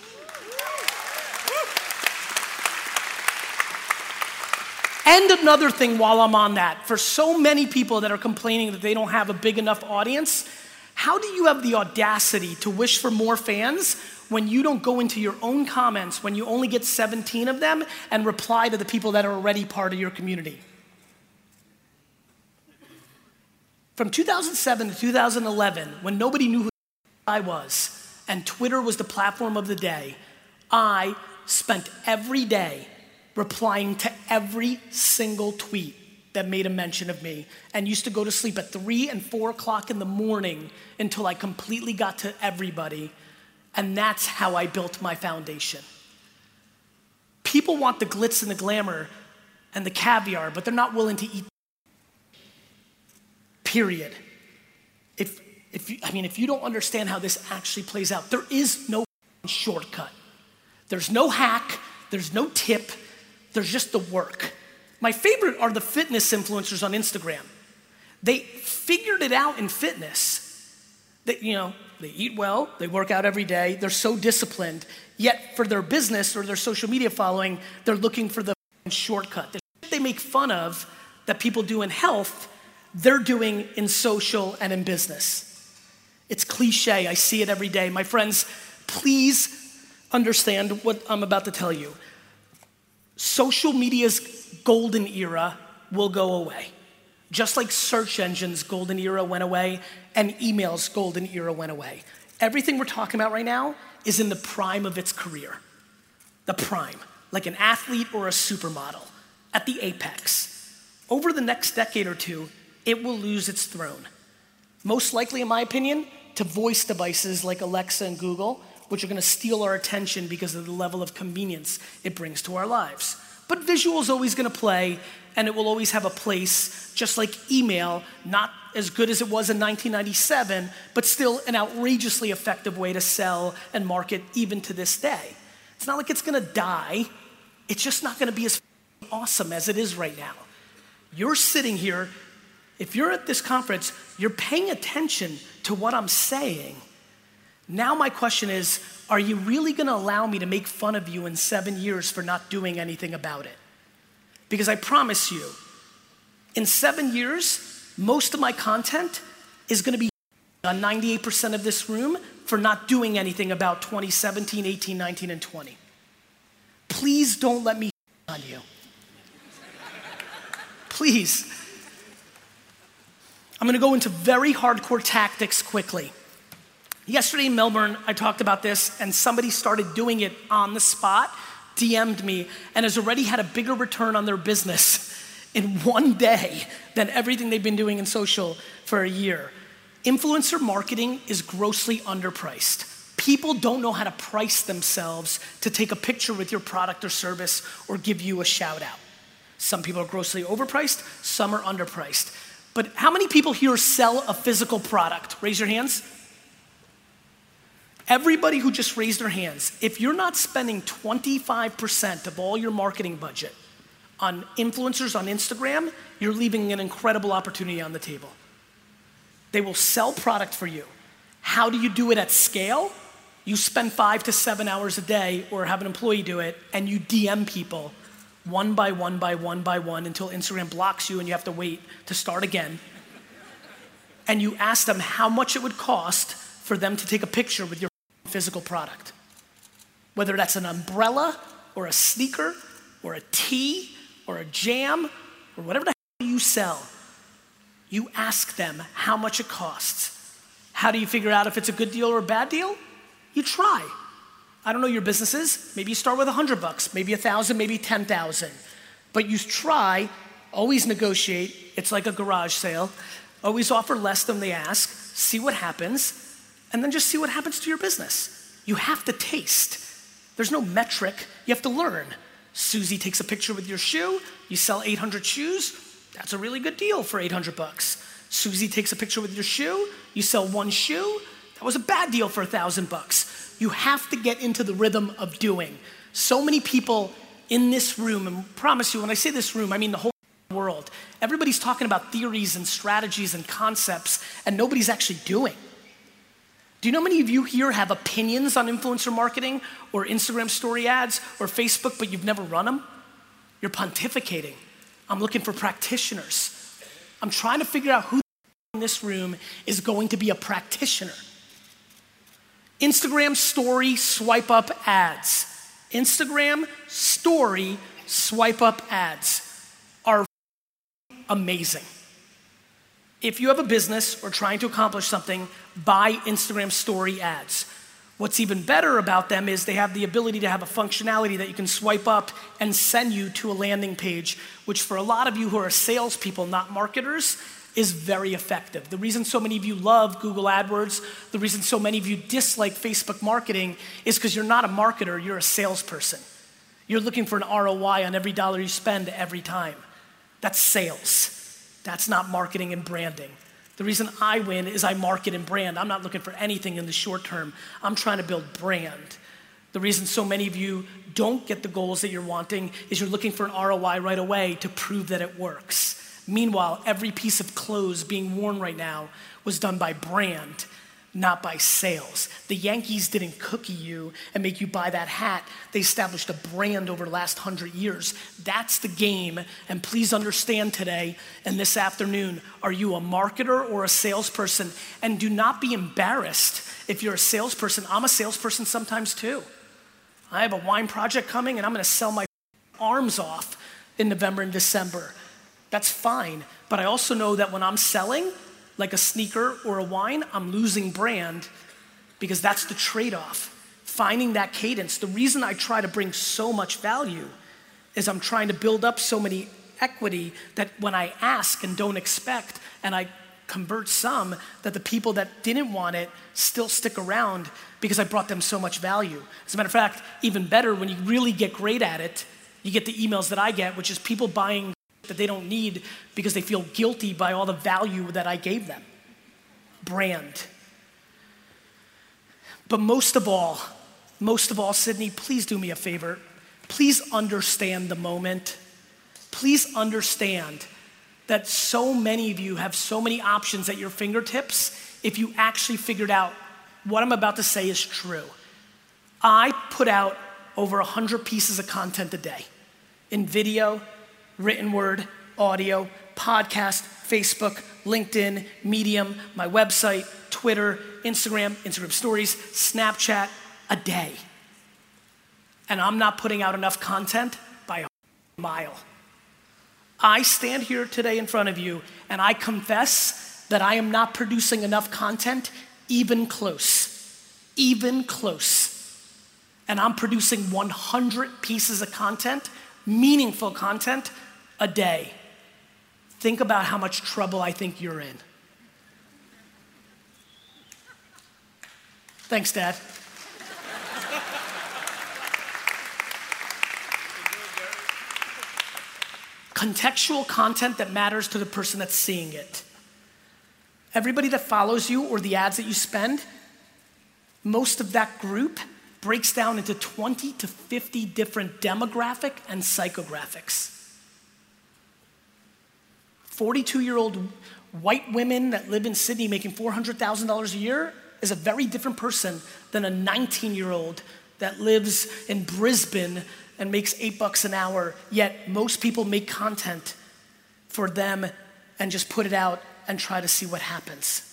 And another thing while I'm on that, for so many people that are complaining that they don't have a big enough audience, how do you have the audacity to wish for more fans when you don't go into your own comments, when you only get 17 of them, and reply to the people that are already part of your community? From 2007 to 2011, when nobody knew who I was, and Twitter was the platform of the day, I spent every day replying to every single tweet that made a mention of me and used to go to sleep at three and four o'clock in the morning until I completely got to everybody. And that's how I built my foundation. People want the glitz and the glamour and the caviar, but they're not willing to eat period. If, if you, I mean, if you don't understand how this actually plays out, there is no shortcut. There's no hack, there's no tip, there's just the work. My favorite are the fitness influencers on Instagram. They figured it out in fitness. That, you know, they eat well, they work out every day, they're so disciplined, yet for their business or their social media following, they're looking for the shortcut. The they make fun of that people do in health they're doing in social and in business. It's cliche, I see it every day. My friends, please understand what I'm about to tell you. Social media's golden era will go away. Just like search engines' golden era went away and email's golden era went away. Everything we're talking about right now is in the prime of its career. The prime, like an athlete or a supermodel at the apex. Over the next decade or two, it will lose its throne. Most likely, in my opinion, to voice devices like Alexa and Google, which are going to steal our attention because of the level of convenience it brings to our lives. But visual is always going to play, and it will always have a place, just like email, not as good as it was in 1997, but still an outrageously effective way to sell and market even to this day. It's not like it's going to die, it's just not going to be as awesome as it is right now. You're sitting here if you're at this conference, you're paying attention to what I'm saying. Now, my question is are you really going to allow me to make fun of you in seven years for not doing anything about it? Because I promise you, in seven years, most of my content is going to be on 98% of this room for not doing anything about 2017, 18, 19, and 20. Please don't let me on you. Please. I'm gonna go into very hardcore tactics quickly. Yesterday in Melbourne, I talked about this, and somebody started doing it on the spot, DM'd me, and has already had a bigger return on their business (laughs) in one day than everything they've been doing in social for a year. Influencer marketing is grossly underpriced. People don't know how to price themselves to take a picture with your product or service or give you a shout out. Some people are grossly overpriced, some are underpriced. But how many people here sell a physical product? Raise your hands. Everybody who just raised their hands, if you're not spending 25% of all your marketing budget on influencers on Instagram, you're leaving an incredible opportunity on the table. They will sell product for you. How do you do it at scale? You spend five to seven hours a day or have an employee do it, and you DM people one by one by one by one until Instagram blocks you and you have to wait to start again. And you ask them how much it would cost for them to take a picture with your physical product. Whether that's an umbrella or a sneaker or a tee or a jam or whatever the hell you sell, you ask them how much it costs. How do you figure out if it's a good deal or a bad deal? You try. I don't know your businesses. Maybe you start with a hundred bucks, maybe a thousand, maybe ten thousand. But you try, always negotiate. It's like a garage sale. Always offer less than they ask, see what happens, and then just see what happens to your business. You have to taste. There's no metric, you have to learn. Susie takes a picture with your shoe, you sell 800 shoes, that's a really good deal for 800 bucks. Susie takes a picture with your shoe, you sell one shoe, that was a bad deal for a thousand bucks. You have to get into the rhythm of doing. So many people in this room, and promise you, when I say this room, I mean the whole world. Everybody's talking about theories and strategies and concepts, and nobody's actually doing. Do you know how many of you here have opinions on influencer marketing or Instagram story ads or Facebook, but you've never run them? You're pontificating. I'm looking for practitioners. I'm trying to figure out who in this room is going to be a practitioner. Instagram story swipe up ads. Instagram story swipe up ads are amazing. If you have a business or trying to accomplish something, buy Instagram story ads. What's even better about them is they have the ability to have a functionality that you can swipe up and send you to a landing page, which for a lot of you who are salespeople, not marketers, is very effective. The reason so many of you love Google AdWords, the reason so many of you dislike Facebook marketing is because you're not a marketer, you're a salesperson. You're looking for an ROI on every dollar you spend every time. That's sales. That's not marketing and branding. The reason I win is I market and brand. I'm not looking for anything in the short term. I'm trying to build brand. The reason so many of you don't get the goals that you're wanting is you're looking for an ROI right away to prove that it works. Meanwhile, every piece of clothes being worn right now was done by brand not by sales. The Yankees didn't cookie you and make you buy that hat. They established a brand over the last hundred years. That's the game. And please understand today and this afternoon are you a marketer or a salesperson? And do not be embarrassed if you're a salesperson. I'm a salesperson sometimes too. I have a wine project coming and I'm gonna sell my arms off in November and December. That's fine. But I also know that when I'm selling, like a sneaker or a wine, I'm losing brand because that's the trade off. Finding that cadence. The reason I try to bring so much value is I'm trying to build up so many equity that when I ask and don't expect, and I convert some, that the people that didn't want it still stick around because I brought them so much value. As a matter of fact, even better, when you really get great at it, you get the emails that I get, which is people buying that they don't need because they feel guilty by all the value that I gave them. Brand. But most of all, most of all, Sydney, please do me a favor. Please understand the moment. Please understand that so many of you have so many options at your fingertips if you actually figured out what I'm about to say is true. I put out over 100 pieces of content a day in video, written word, audio, podcast, Facebook, LinkedIn, Medium, my website, Twitter, Instagram, Instagram stories, Snapchat, a day. And I'm not putting out enough content by a mile. I stand here today in front of you and I confess that I am not producing enough content, even close. Even close. And I'm producing 100 pieces of content, meaningful content, a day. Think about how much trouble I think you're in. Thanks, Dad. Contextual content that matters to the person that's seeing it. Everybody that follows you or the ads that you spend, most of that group breaks down into 20 to 50 different demographic and psychographics. 42 year old white women that live in Sydney making $400,000 a year is a very different person than a 19 year old that lives in Brisbane and makes eight bucks an hour, yet most people make content for them and just put it out and try to see what happens.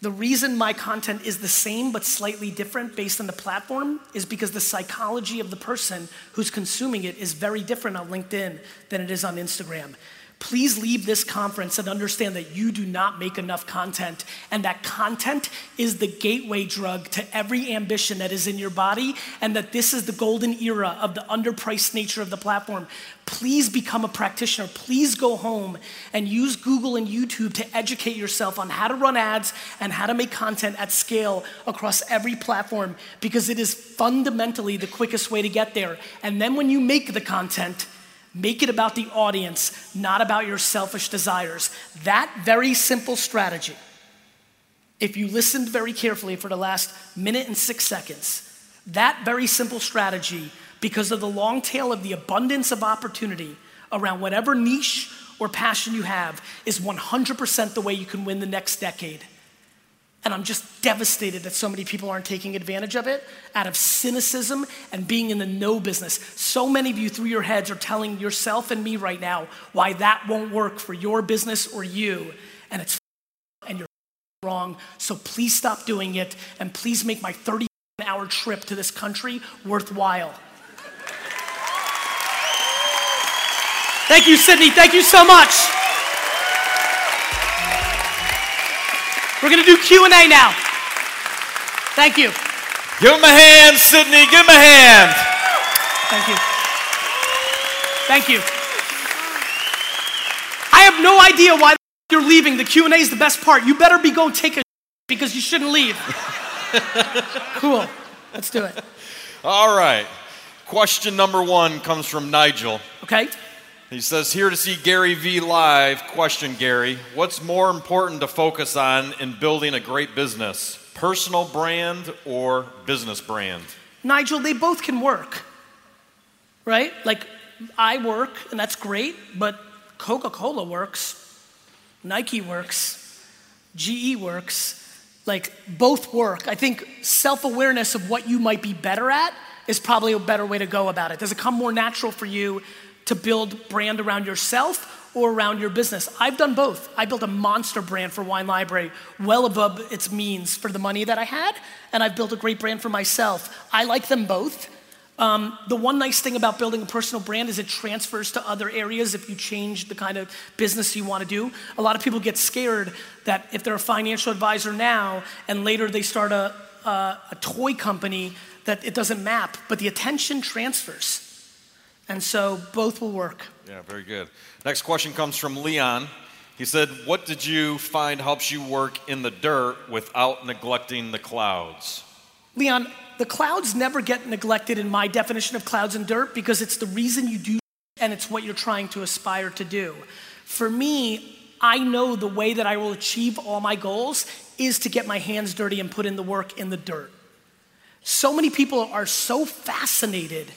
The reason my content is the same but slightly different based on the platform is because the psychology of the person who's consuming it is very different on LinkedIn than it is on Instagram. Please leave this conference and understand that you do not make enough content, and that content is the gateway drug to every ambition that is in your body, and that this is the golden era of the underpriced nature of the platform. Please become a practitioner. Please go home and use Google and YouTube to educate yourself on how to run ads and how to make content at scale across every platform because it is fundamentally the quickest way to get there. And then when you make the content, Make it about the audience, not about your selfish desires. That very simple strategy, if you listened very carefully for the last minute and six seconds, that very simple strategy, because of the long tail of the abundance of opportunity around whatever niche or passion you have, is 100% the way you can win the next decade. And I'm just devastated that so many people aren't taking advantage of it out of cynicism and being in the no business. So many of you, through your heads, are telling yourself and me right now why that won't work for your business or you. And it's and you're wrong. So please stop doing it and please make my 30 hour trip to this country worthwhile. Thank you, Sydney. Thank you so much. We're gonna do Q&A now. Thank you. Give him a hand, Sydney. Give him a hand. Thank you. Thank you. I have no idea why you're leaving. The Q&A is the best part. You better be going take a because you shouldn't leave. (laughs) cool. Let's do it. All right. Question number one comes from Nigel. Okay? He says, Here to see Gary Vee live. Question, Gary. What's more important to focus on in building a great business? Personal brand or business brand? Nigel, they both can work, right? Like, I work, and that's great, but Coca Cola works, Nike works, GE works. Like, both work. I think self awareness of what you might be better at is probably a better way to go about it. Does it come more natural for you to build brand around yourself or around your business. I've done both. I built a monster brand for Wine Library, well above its means for the money that I had, and I've built a great brand for myself. I like them both. Um, the one nice thing about building a personal brand is it transfers to other areas if you change the kind of business you want to do. A lot of people get scared that if they're a financial advisor now and later they start a, a, a toy company, that it doesn't map, but the attention transfers. And so both will work. Yeah, very good. Next question comes from Leon. He said, What did you find helps you work in the dirt without neglecting the clouds? Leon, the clouds never get neglected in my definition of clouds and dirt because it's the reason you do and it's what you're trying to aspire to do. For me, I know the way that I will achieve all my goals is to get my hands dirty and put in the work in the dirt. So many people are so fascinated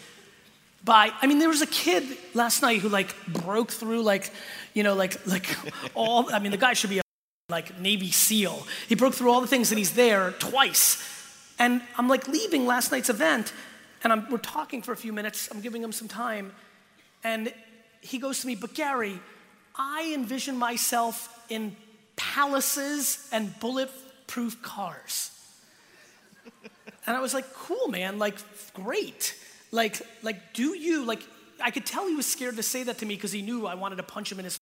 by i mean there was a kid last night who like broke through like you know like like (laughs) all i mean the guy should be a like navy seal. He broke through all the things and he's there twice. And i'm like leaving last night's event and I'm, we're talking for a few minutes. I'm giving him some time. And he goes to me but gary i envision myself in palaces and bulletproof cars. And i was like cool man. Like great like, like, do you, like, I could tell he was scared to say that to me because he knew I wanted to punch him in his.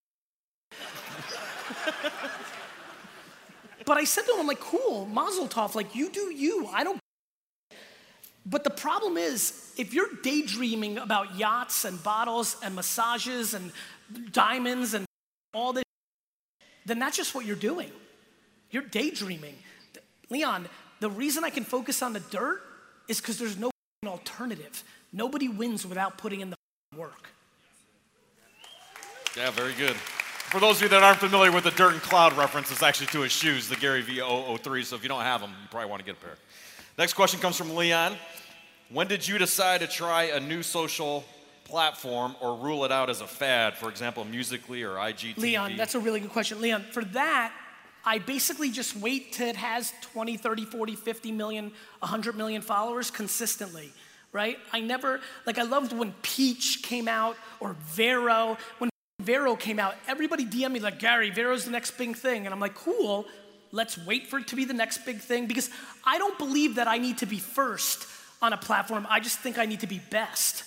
(laughs) but I said to him, I'm like, cool, Mazel Tov, like you do you. I don't. But the problem is, if you're daydreaming about yachts and bottles and massages and diamonds and all this, then that's just what you're doing. You're daydreaming. Leon, the reason I can focus on the dirt is because there's no alternative. Nobody wins without putting in the work. Yeah, very good. For those of you that aren't familiar with the dirt and cloud reference, it's actually to his shoes, the Gary Vee 003. So if you don't have them, you probably want to get a pair. Next question comes from Leon. When did you decide to try a new social platform or rule it out as a fad? For example, Musical.ly or IGTV? Leon, that's a really good question. Leon, for that, I basically just wait till it has 20, 30, 40, 50 million, 100 million followers consistently, right? I never, like, I loved when Peach came out or Vero. When Vero came out, everybody DM'd me, like, Gary, Vero's the next big thing. And I'm like, cool, let's wait for it to be the next big thing because I don't believe that I need to be first on a platform. I just think I need to be best.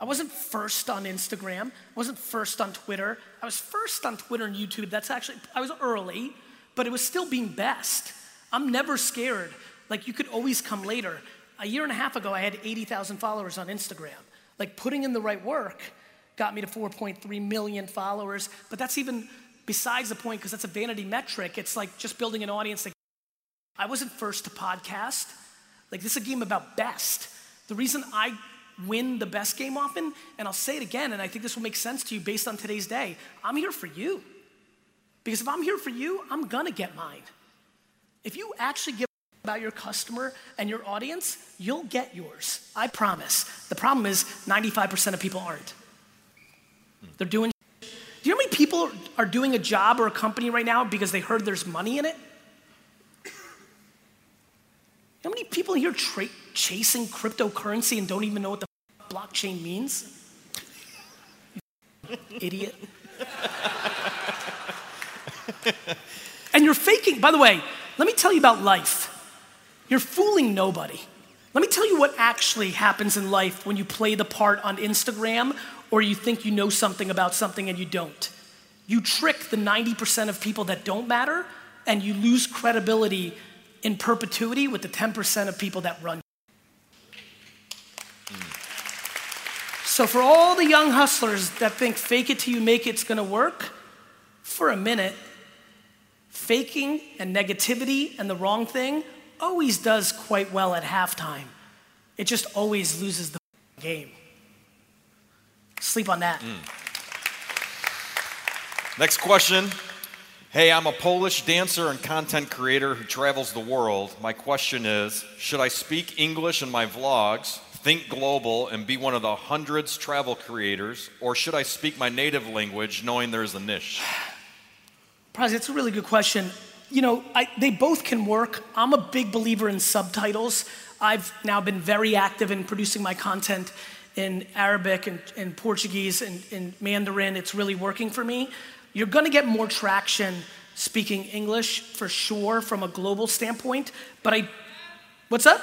I wasn't first on Instagram. I wasn't first on Twitter. I was first on Twitter and YouTube. That's actually, I was early, but it was still being best. I'm never scared. Like, you could always come later. A year and a half ago, I had 80,000 followers on Instagram. Like, putting in the right work got me to 4.3 million followers, but that's even besides the point because that's a vanity metric. It's like just building an audience. That I wasn't first to podcast. Like, this is a game about best. The reason I win the best game often, and I'll say it again, and I think this will make sense to you based on today's day I'm here for you. Because if I'm here for you, I'm gonna get mine. If you actually give about your customer and your audience, you'll get yours. I promise. The problem is 95% of people aren't. They're doing. Do you know how many people are doing a job or a company right now because they heard there's money in it? How many people here tra- chasing cryptocurrency and don't even know what the blockchain means? (laughs) idiot. and you're faking, by the way, let me tell you about life. You're fooling nobody. Let me tell you what actually happens in life when you play the part on Instagram or you think you know something about something and you don't. You trick the 90% of people that don't matter and you lose credibility in perpetuity with the 10% of people that run. So, for all the young hustlers that think fake it till you make it's gonna work, for a minute, faking and negativity and the wrong thing always does quite well at halftime. It just always loses the game. Sleep on that. Mm. Next question Hey, I'm a Polish dancer and content creator who travels the world. My question is Should I speak English in my vlogs, think global, and be one of the hundreds travel creators, or should I speak my native language knowing there's a niche? Probably, that's a really good question. You know, I, they both can work. I'm a big believer in subtitles. I've now been very active in producing my content in Arabic and, and Portuguese and, and Mandarin. It's really working for me. You're going to get more traction speaking English for sure from a global standpoint, but I What's up?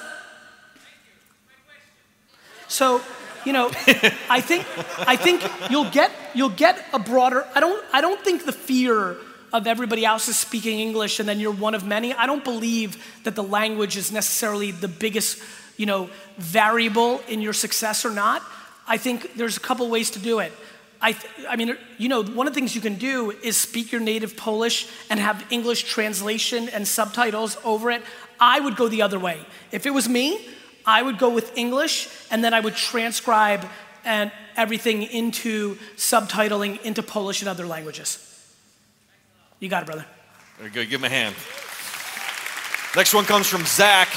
So, you know, (laughs) I think I think you'll get you'll get a broader I don't I don't think the fear of everybody else is speaking English and then you're one of many. I don't believe that the language is necessarily the biggest, you know, variable in your success or not. I think there's a couple ways to do it. I, th- I mean, you know, one of the things you can do is speak your native Polish and have English translation and subtitles over it. I would go the other way. If it was me, I would go with English and then I would transcribe and everything into subtitling into Polish and other languages. You got it, brother. Very good. Give him a hand. Next one comes from Zach.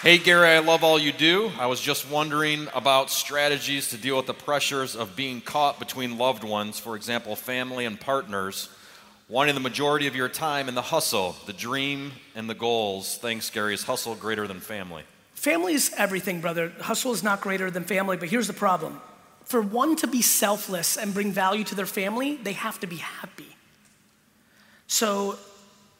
Hey, Gary, I love all you do. I was just wondering about strategies to deal with the pressures of being caught between loved ones, for example, family and partners, wanting the majority of your time in the hustle, the dream, and the goals. Thanks, Gary. Is hustle greater than family? Family is everything, brother. Hustle is not greater than family, but here's the problem. For one to be selfless and bring value to their family, they have to be happy. So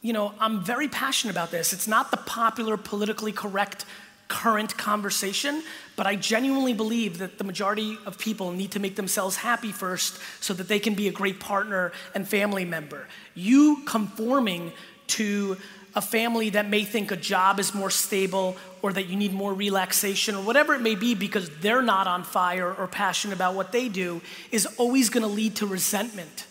you know, I'm very passionate about this. It's not the popular, politically correct current conversation, but I genuinely believe that the majority of people need to make themselves happy first so that they can be a great partner and family member. You conforming to a family that may think a job is more stable or that you need more relaxation or whatever it may be because they're not on fire or passionate about what they do is always going to lead to resentment.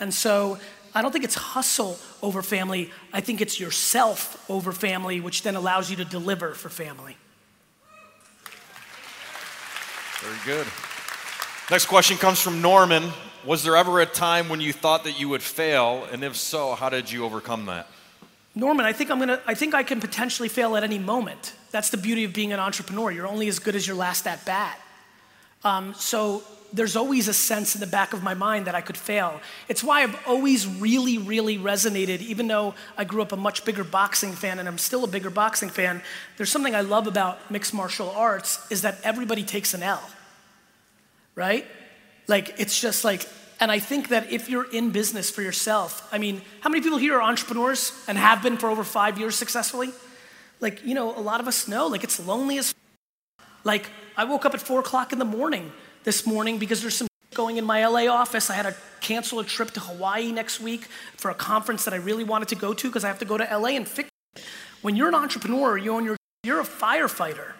And so I don't think it's hustle over family. I think it's yourself over family, which then allows you to deliver for family. Very good. Next question comes from Norman. Was there ever a time when you thought that you would fail? And if so, how did you overcome that? Norman, I think I'm gonna I think I can potentially fail at any moment. That's the beauty of being an entrepreneur. You're only as good as your last at bat. Um, so there's always a sense in the back of my mind that I could fail. It's why I've always really, really resonated, even though I grew up a much bigger boxing fan and I'm still a bigger boxing fan. There's something I love about mixed martial arts is that everybody takes an L, right? Like, it's just like, and I think that if you're in business for yourself, I mean, how many people here are entrepreneurs and have been for over five years successfully? Like, you know, a lot of us know, like, it's lonely as. Like, I woke up at four o'clock in the morning this morning because there's some going in my LA office. I had to cancel a trip to Hawaii next week for a conference that I really wanted to go to because I have to go to LA and fix it. When you're an entrepreneur, you own your, you're a firefighter.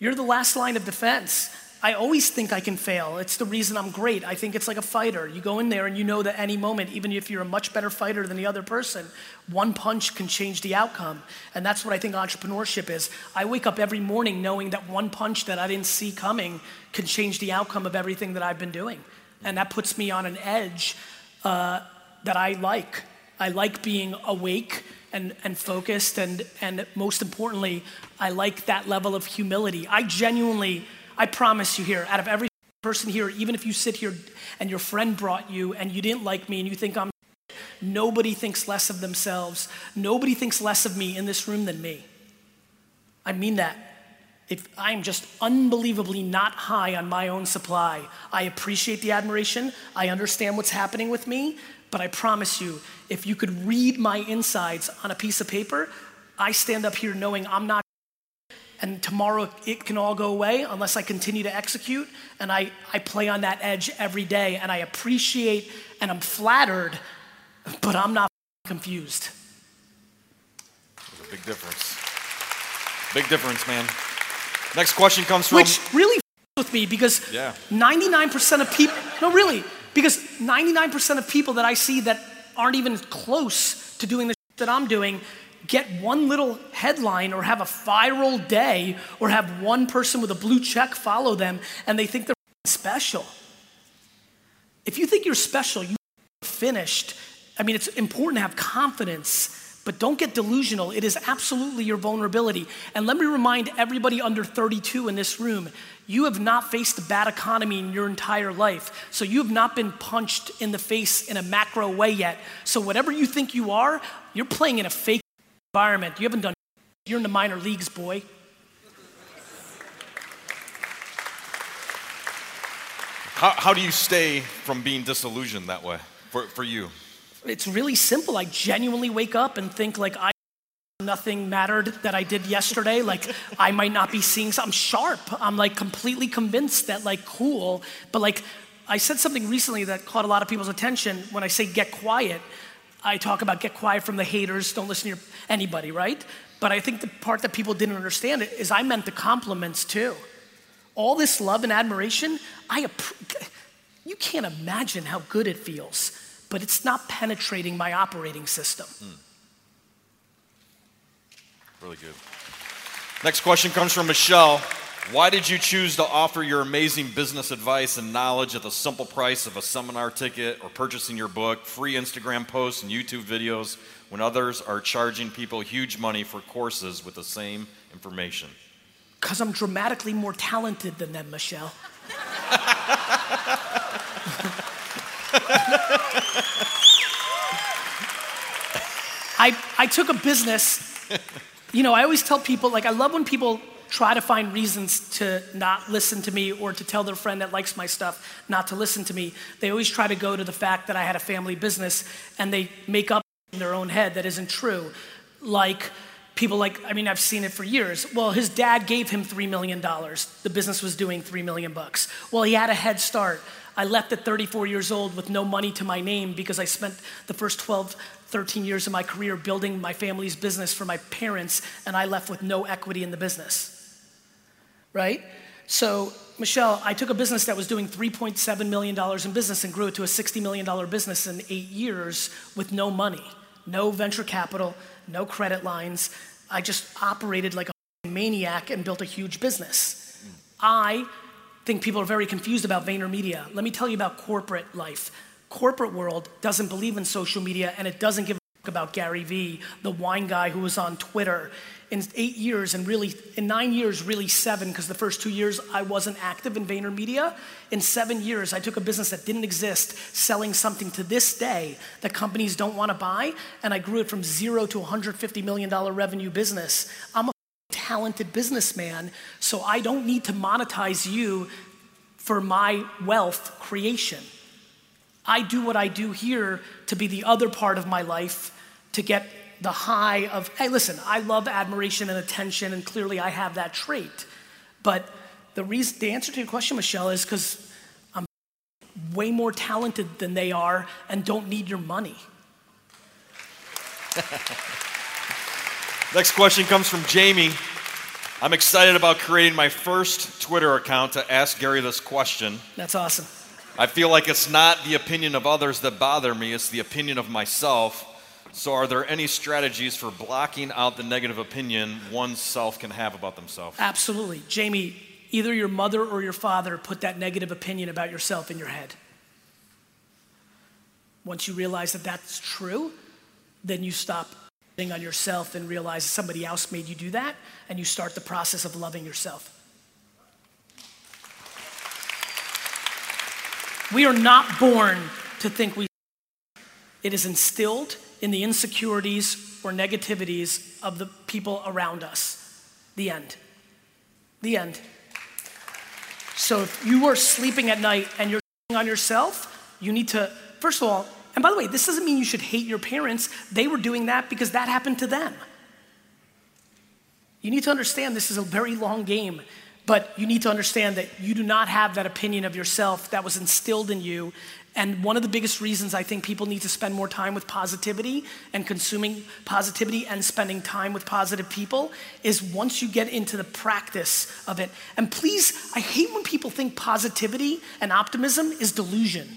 You're the last line of defense. I always think I can fail. It's the reason I'm great. I think it's like a fighter. You go in there and you know that any moment, even if you're a much better fighter than the other person, one punch can change the outcome. And that's what I think entrepreneurship is. I wake up every morning knowing that one punch that I didn't see coming can change the outcome of everything that I've been doing. And that puts me on an edge uh, that I like. I like being awake and, and focused, and, and most importantly, I like that level of humility. I genuinely I promise you here, out of every person here, even if you sit here and your friend brought you and you didn't like me and you think I'm, nobody thinks less of themselves. Nobody thinks less of me in this room than me. I mean that. If I'm just unbelievably not high on my own supply, I appreciate the admiration. I understand what's happening with me, but I promise you, if you could read my insides on a piece of paper, I stand up here knowing I'm not and tomorrow it can all go away unless I continue to execute. And I, I play on that edge every day and I appreciate and I'm flattered, but I'm not confused. There's a big difference. Big difference, man. Next question comes from. Which really with me because yeah. 99% of people, no, really, because 99% of people that I see that aren't even close to doing the that I'm doing get one little headline or have a viral day or have one person with a blue check follow them and they think they're special. If you think you're special, you're finished. I mean, it's important to have confidence, but don't get delusional. It is absolutely your vulnerability. And let me remind everybody under 32 in this room you have not faced a bad economy in your entire life. So you have not been punched in the face in a macro way yet. So whatever you think you are, you're playing in a fake environment. You haven't done, you're in the minor leagues, boy. How, how do you stay from being disillusioned that way for, for you? It's really simple. I genuinely wake up and think like I nothing mattered that I did yesterday. Like I might not be seeing something sharp. I'm like completely convinced that like cool, but like I said something recently that caught a lot of people's attention when I say get quiet. I talk about get quiet from the haters, don't listen to anybody, right? But I think the part that people didn't understand it is I meant the compliments too. All this love and admiration, I you can't imagine how good it feels, but it's not penetrating my operating system. Mm. Really good. Next question comes from Michelle. Why did you choose to offer your amazing business advice and knowledge at the simple price of a seminar ticket or purchasing your book, free Instagram posts, and YouTube videos when others are charging people huge money for courses with the same information? Because I'm dramatically more talented than them, Michelle. (laughs) I, I took a business. You know, I always tell people, like, I love when people try to find reasons to not listen to me or to tell their friend that likes my stuff not to listen to me. They always try to go to the fact that I had a family business and they make up in their own head that isn't true. Like, people like, I mean, I've seen it for years. Well, his dad gave him $3 million. The business was doing 3 million bucks. Well, he had a head start. I left at 34 years old with no money to my name because I spent the first 12, 13 years of my career building my family's business for my parents, and I left with no equity in the business. Right? So, Michelle, I took a business that was doing $3.7 million in business and grew it to a $60 million business in eight years with no money, no venture capital, no credit lines. I just operated like a maniac and built a huge business. I think people are very confused about VaynerMedia. Let me tell you about corporate life. Corporate world doesn't believe in social media and it doesn't give a about Gary Vee, the wine guy who was on Twitter. In eight years, and really, in nine years, really seven, because the first two years I wasn't active in VaynerMedia. In seven years, I took a business that didn't exist, selling something to this day that companies don't want to buy, and I grew it from zero to $150 million revenue business. I'm a talented businessman, so I don't need to monetize you for my wealth creation. I do what I do here to be the other part of my life to get the high of, hey, listen, I love admiration and attention, and clearly I have that trait. But the reason, the answer to your question, Michelle, is because I'm way more talented than they are and don't need your money. Next question comes from Jamie. I'm excited about creating my first Twitter account to ask Gary this question. That's awesome. I feel like it's not the opinion of others that bother me, it's the opinion of myself. So, are there any strategies for blocking out the negative opinion oneself can have about themselves? Absolutely. Jamie, either your mother or your father put that negative opinion about yourself in your head. Once you realize that that's true, then you stop on yourself and realize somebody else made you do that, and you start the process of loving yourself. We are not born to think we. It is instilled in the insecurities or negativities of the people around us. The end. The end. So if you are sleeping at night and you're on yourself, you need to, first of all, and by the way, this doesn't mean you should hate your parents. They were doing that because that happened to them. You need to understand this is a very long game, but you need to understand that you do not have that opinion of yourself that was instilled in you. And one of the biggest reasons I think people need to spend more time with positivity and consuming positivity and spending time with positive people is once you get into the practice of it. And please, I hate when people think positivity and optimism is delusion.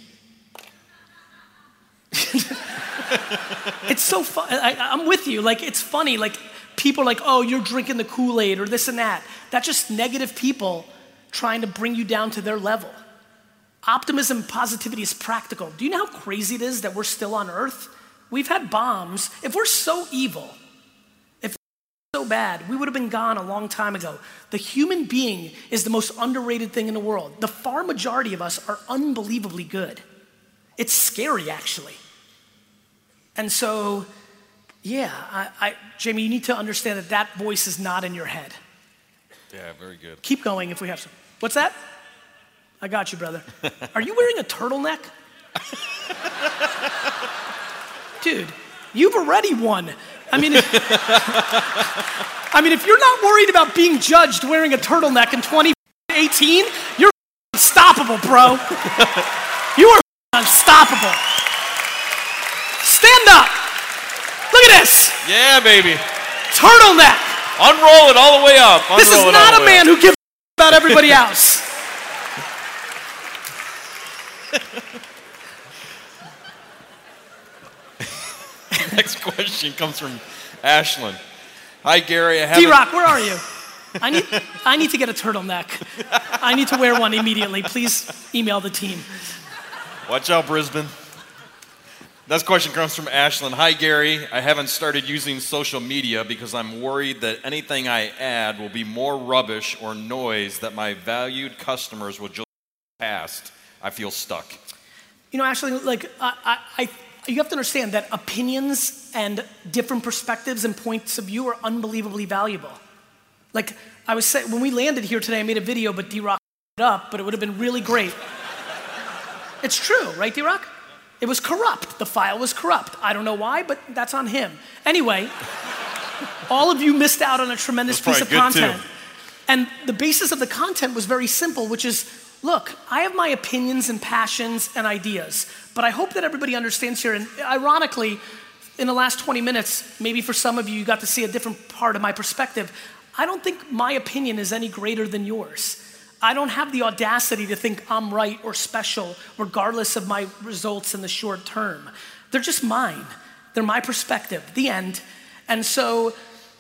(laughs) it's so fun. I, I'm with you. Like, it's funny. Like, people like, oh, you're drinking the Kool Aid or this and that. That's just negative people trying to bring you down to their level. Optimism, positivity is practical. Do you know how crazy it is that we're still on earth? We've had bombs. If we're so evil, if so bad, we would have been gone a long time ago. The human being is the most underrated thing in the world. The far majority of us are unbelievably good. It's scary, actually. And so, yeah, I, I, Jamie, you need to understand that that voice is not in your head. Yeah, very good. Keep going if we have some. What's that? I got you, brother. Are you wearing a turtleneck? (laughs) Dude, you've already won. I mean, if, (laughs) I mean, if you're not worried about being judged wearing a turtleneck in 2018, you're unstoppable, bro. (laughs) You are unstoppable. Stand up. Look at this. Yeah, baby. Turtleneck. Unroll it all the way up. This is Unroll it all not a man who gives about everybody (laughs) else. (laughs) Next question comes from Ashlyn. Hi, Gary. I have D Rock, where are you? (laughs) I need, I need to get a turtleneck. I need to wear one immediately. Please email the team. Watch out, Brisbane. Next question comes from Ashlyn. Hi, Gary. I haven't started using social media because I'm worried that anything I add will be more rubbish or noise that my valued customers will just past. I feel stuck. You know, actually, like, I, I, I, you have to understand that opinions and different perspectives and points of view are unbelievably valuable. Like, I was saying, when we landed here today, I made a video, but D Rock it (laughs) up, but it would have been really great. it's true, right, D Rock? It was corrupt. The file was corrupt. I don't know why, but that's on him. Anyway, all of you missed out on a tremendous piece of content. too. And the basis of the content was very simple, which is look, I have my opinions and passions and ideas, but I hope that everybody understands here. And ironically, in the last 20 minutes, maybe for some of you, you got to see a different part of my perspective. I don't think my opinion is any greater than yours. I don't have the audacity to think I'm right or special, regardless of my results in the short term. They're just mine. They're my perspective, the end. And so,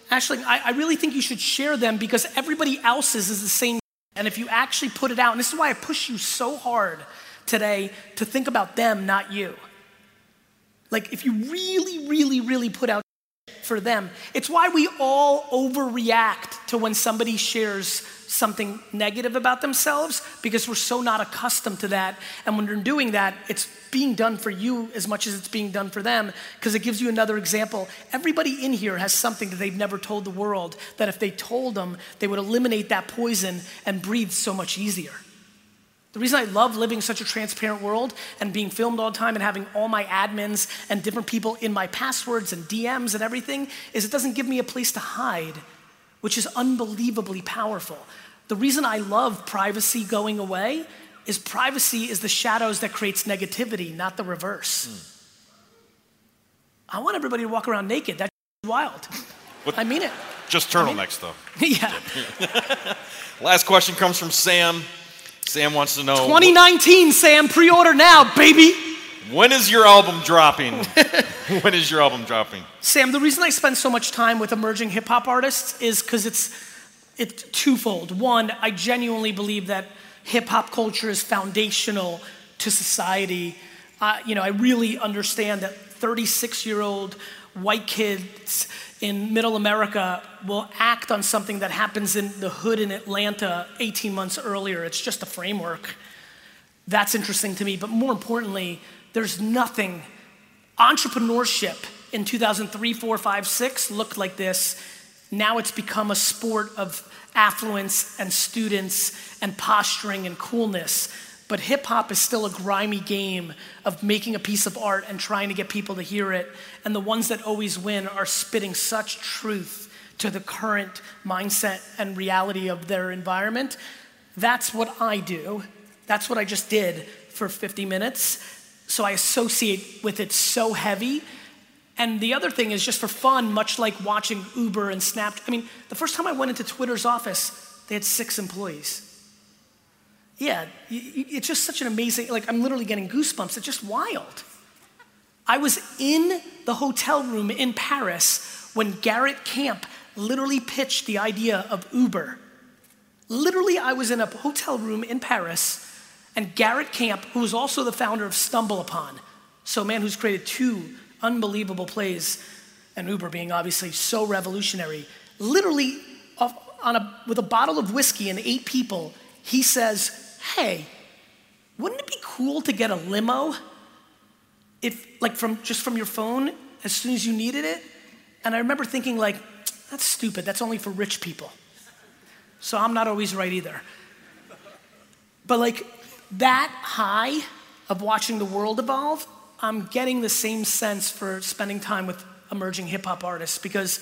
Ashley, I, I really think you should share them because everybody else's is the same. And if you actually put it out, and this is why I push you so hard today to think about them, not you. Like, if you really, really, really put out for them, it's why we all overreact to when somebody shares something negative about themselves because we're so not accustomed to that. And when they're doing that, it's being done for you as much as it's being done for them because it gives you another example. Everybody in here has something that they've never told the world that if they told them, they would eliminate that poison and breathe so much easier. The reason I love living such a transparent world and being filmed all the time and having all my admins and different people in my passwords and DMs and everything is it doesn't give me a place to hide, which is unbelievably powerful. The reason I love privacy going away is privacy is the shadows that creates negativity, not the reverse. Hmm. I want everybody to walk around naked. That's wild. What- I mean it. Just turtlenecks, though. (laughs) yeah. (laughs) Last question comes from Sam. Sam wants to know 2019, Sam, pre-order now, baby. when is your album dropping? (laughs) when is your album dropping? Sam, the reason I spend so much time with emerging hip hop artists is because it's it's twofold. One, I genuinely believe that hip hop culture is foundational to society. Uh, you know, I really understand that 36 year old white kids in middle America will act on something that happens in the hood in Atlanta 18 months earlier. It's just a framework. That's interesting to me. But more importantly, there's nothing entrepreneurship in 2003, 4, 5, 6 looked like this. Now it's become a sport of affluence and students and posturing and coolness. But hip hop is still a grimy game of making a piece of art and trying to get people to hear it. And the ones that always win are spitting such truth to the current mindset and reality of their environment. That's what I do. That's what I just did for 50 minutes. So I associate with it so heavy. And the other thing is just for fun, much like watching Uber and Snap. I mean, the first time I went into Twitter's office, they had six employees. Yeah, it's just such an amazing, like, I'm literally getting goosebumps. It's just wild. I was in the hotel room in Paris when Garrett Camp literally pitched the idea of Uber. Literally, I was in a hotel room in Paris, and Garrett Camp, who is also the founder of Stumble Upon, so a man who's created two unbelievable plays, and Uber being obviously so revolutionary, literally off- on a, with a bottle of whiskey and eight people, he says, "Hey, wouldn't it be cool to get a limo if like from just from your phone as soon as you needed it? And i remember thinking like that's stupid. That's only for rich people. So i'm not always right either. But like that high of watching the world evolve i'm getting the same sense for spending time with emerging hip-hop artists. Because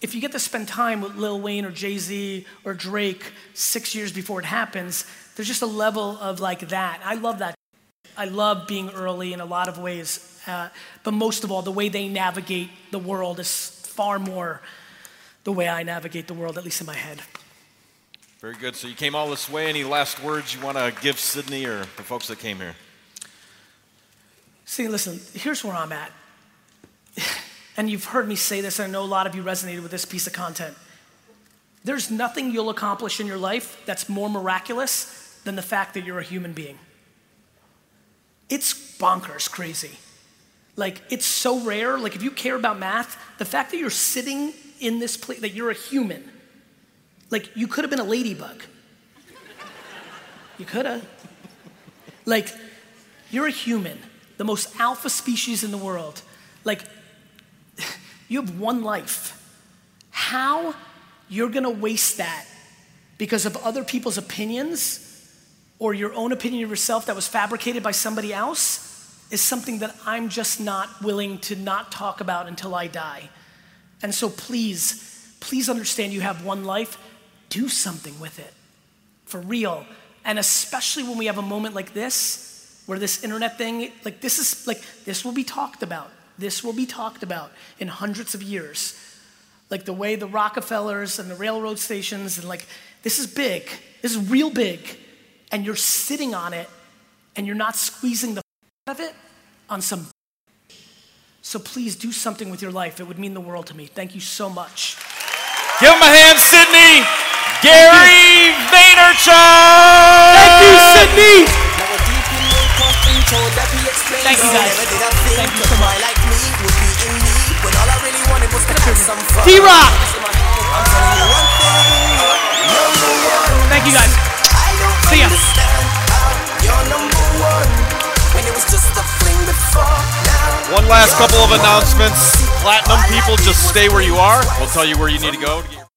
if you get to spend time with Lil Wayne or Jay Z or Drake six years before it happens, there's just a level of like that. I love that. I love being early in a lot of ways. Uh, but most of all, the way they navigate the world is far more the way I navigate the world, at least in my head. Very good. So you came all this way. Any last words you want to give Sydney or the folks that came here? See, listen, here's where I'm at. (laughs) And you've heard me say this, and I know a lot of you resonated with this piece of content. There's nothing you'll accomplish in your life that's more miraculous than the fact that you're a human being. It's bonkers crazy. Like, it's so rare. Like, if you care about math, the fact that you're sitting in this place, that you're a human, like, you could have been a ladybug. You could have. Like, you're a human, the most alpha species in the world. Like, (laughs) you have one life. How you're gonna waste that because of other people's opinions or your own opinion of yourself that was fabricated by somebody else is something that I'm just not willing to not talk about until I die. And so please, please understand you have one life. Do something with it. For real. And especially when we have a moment like this, where this internet thing, like this is like this will be talked about. This will be talked about in hundreds of years. Like the way the Rockefellers and the railroad stations and like this is big. This is real big. And you're sitting on it and you're not squeezing the out of it on some so please do something with your life. It would mean the world to me. Thank you so much. Give him a hand, Sydney. Gary Vaynerchuk. Thank you, Sydney. Thank you, guys. Thank you so much. D Rock. Thank you, guys. See ya. One last couple of announcements. Platinum people, just stay where you are. We'll tell you where you need to go. to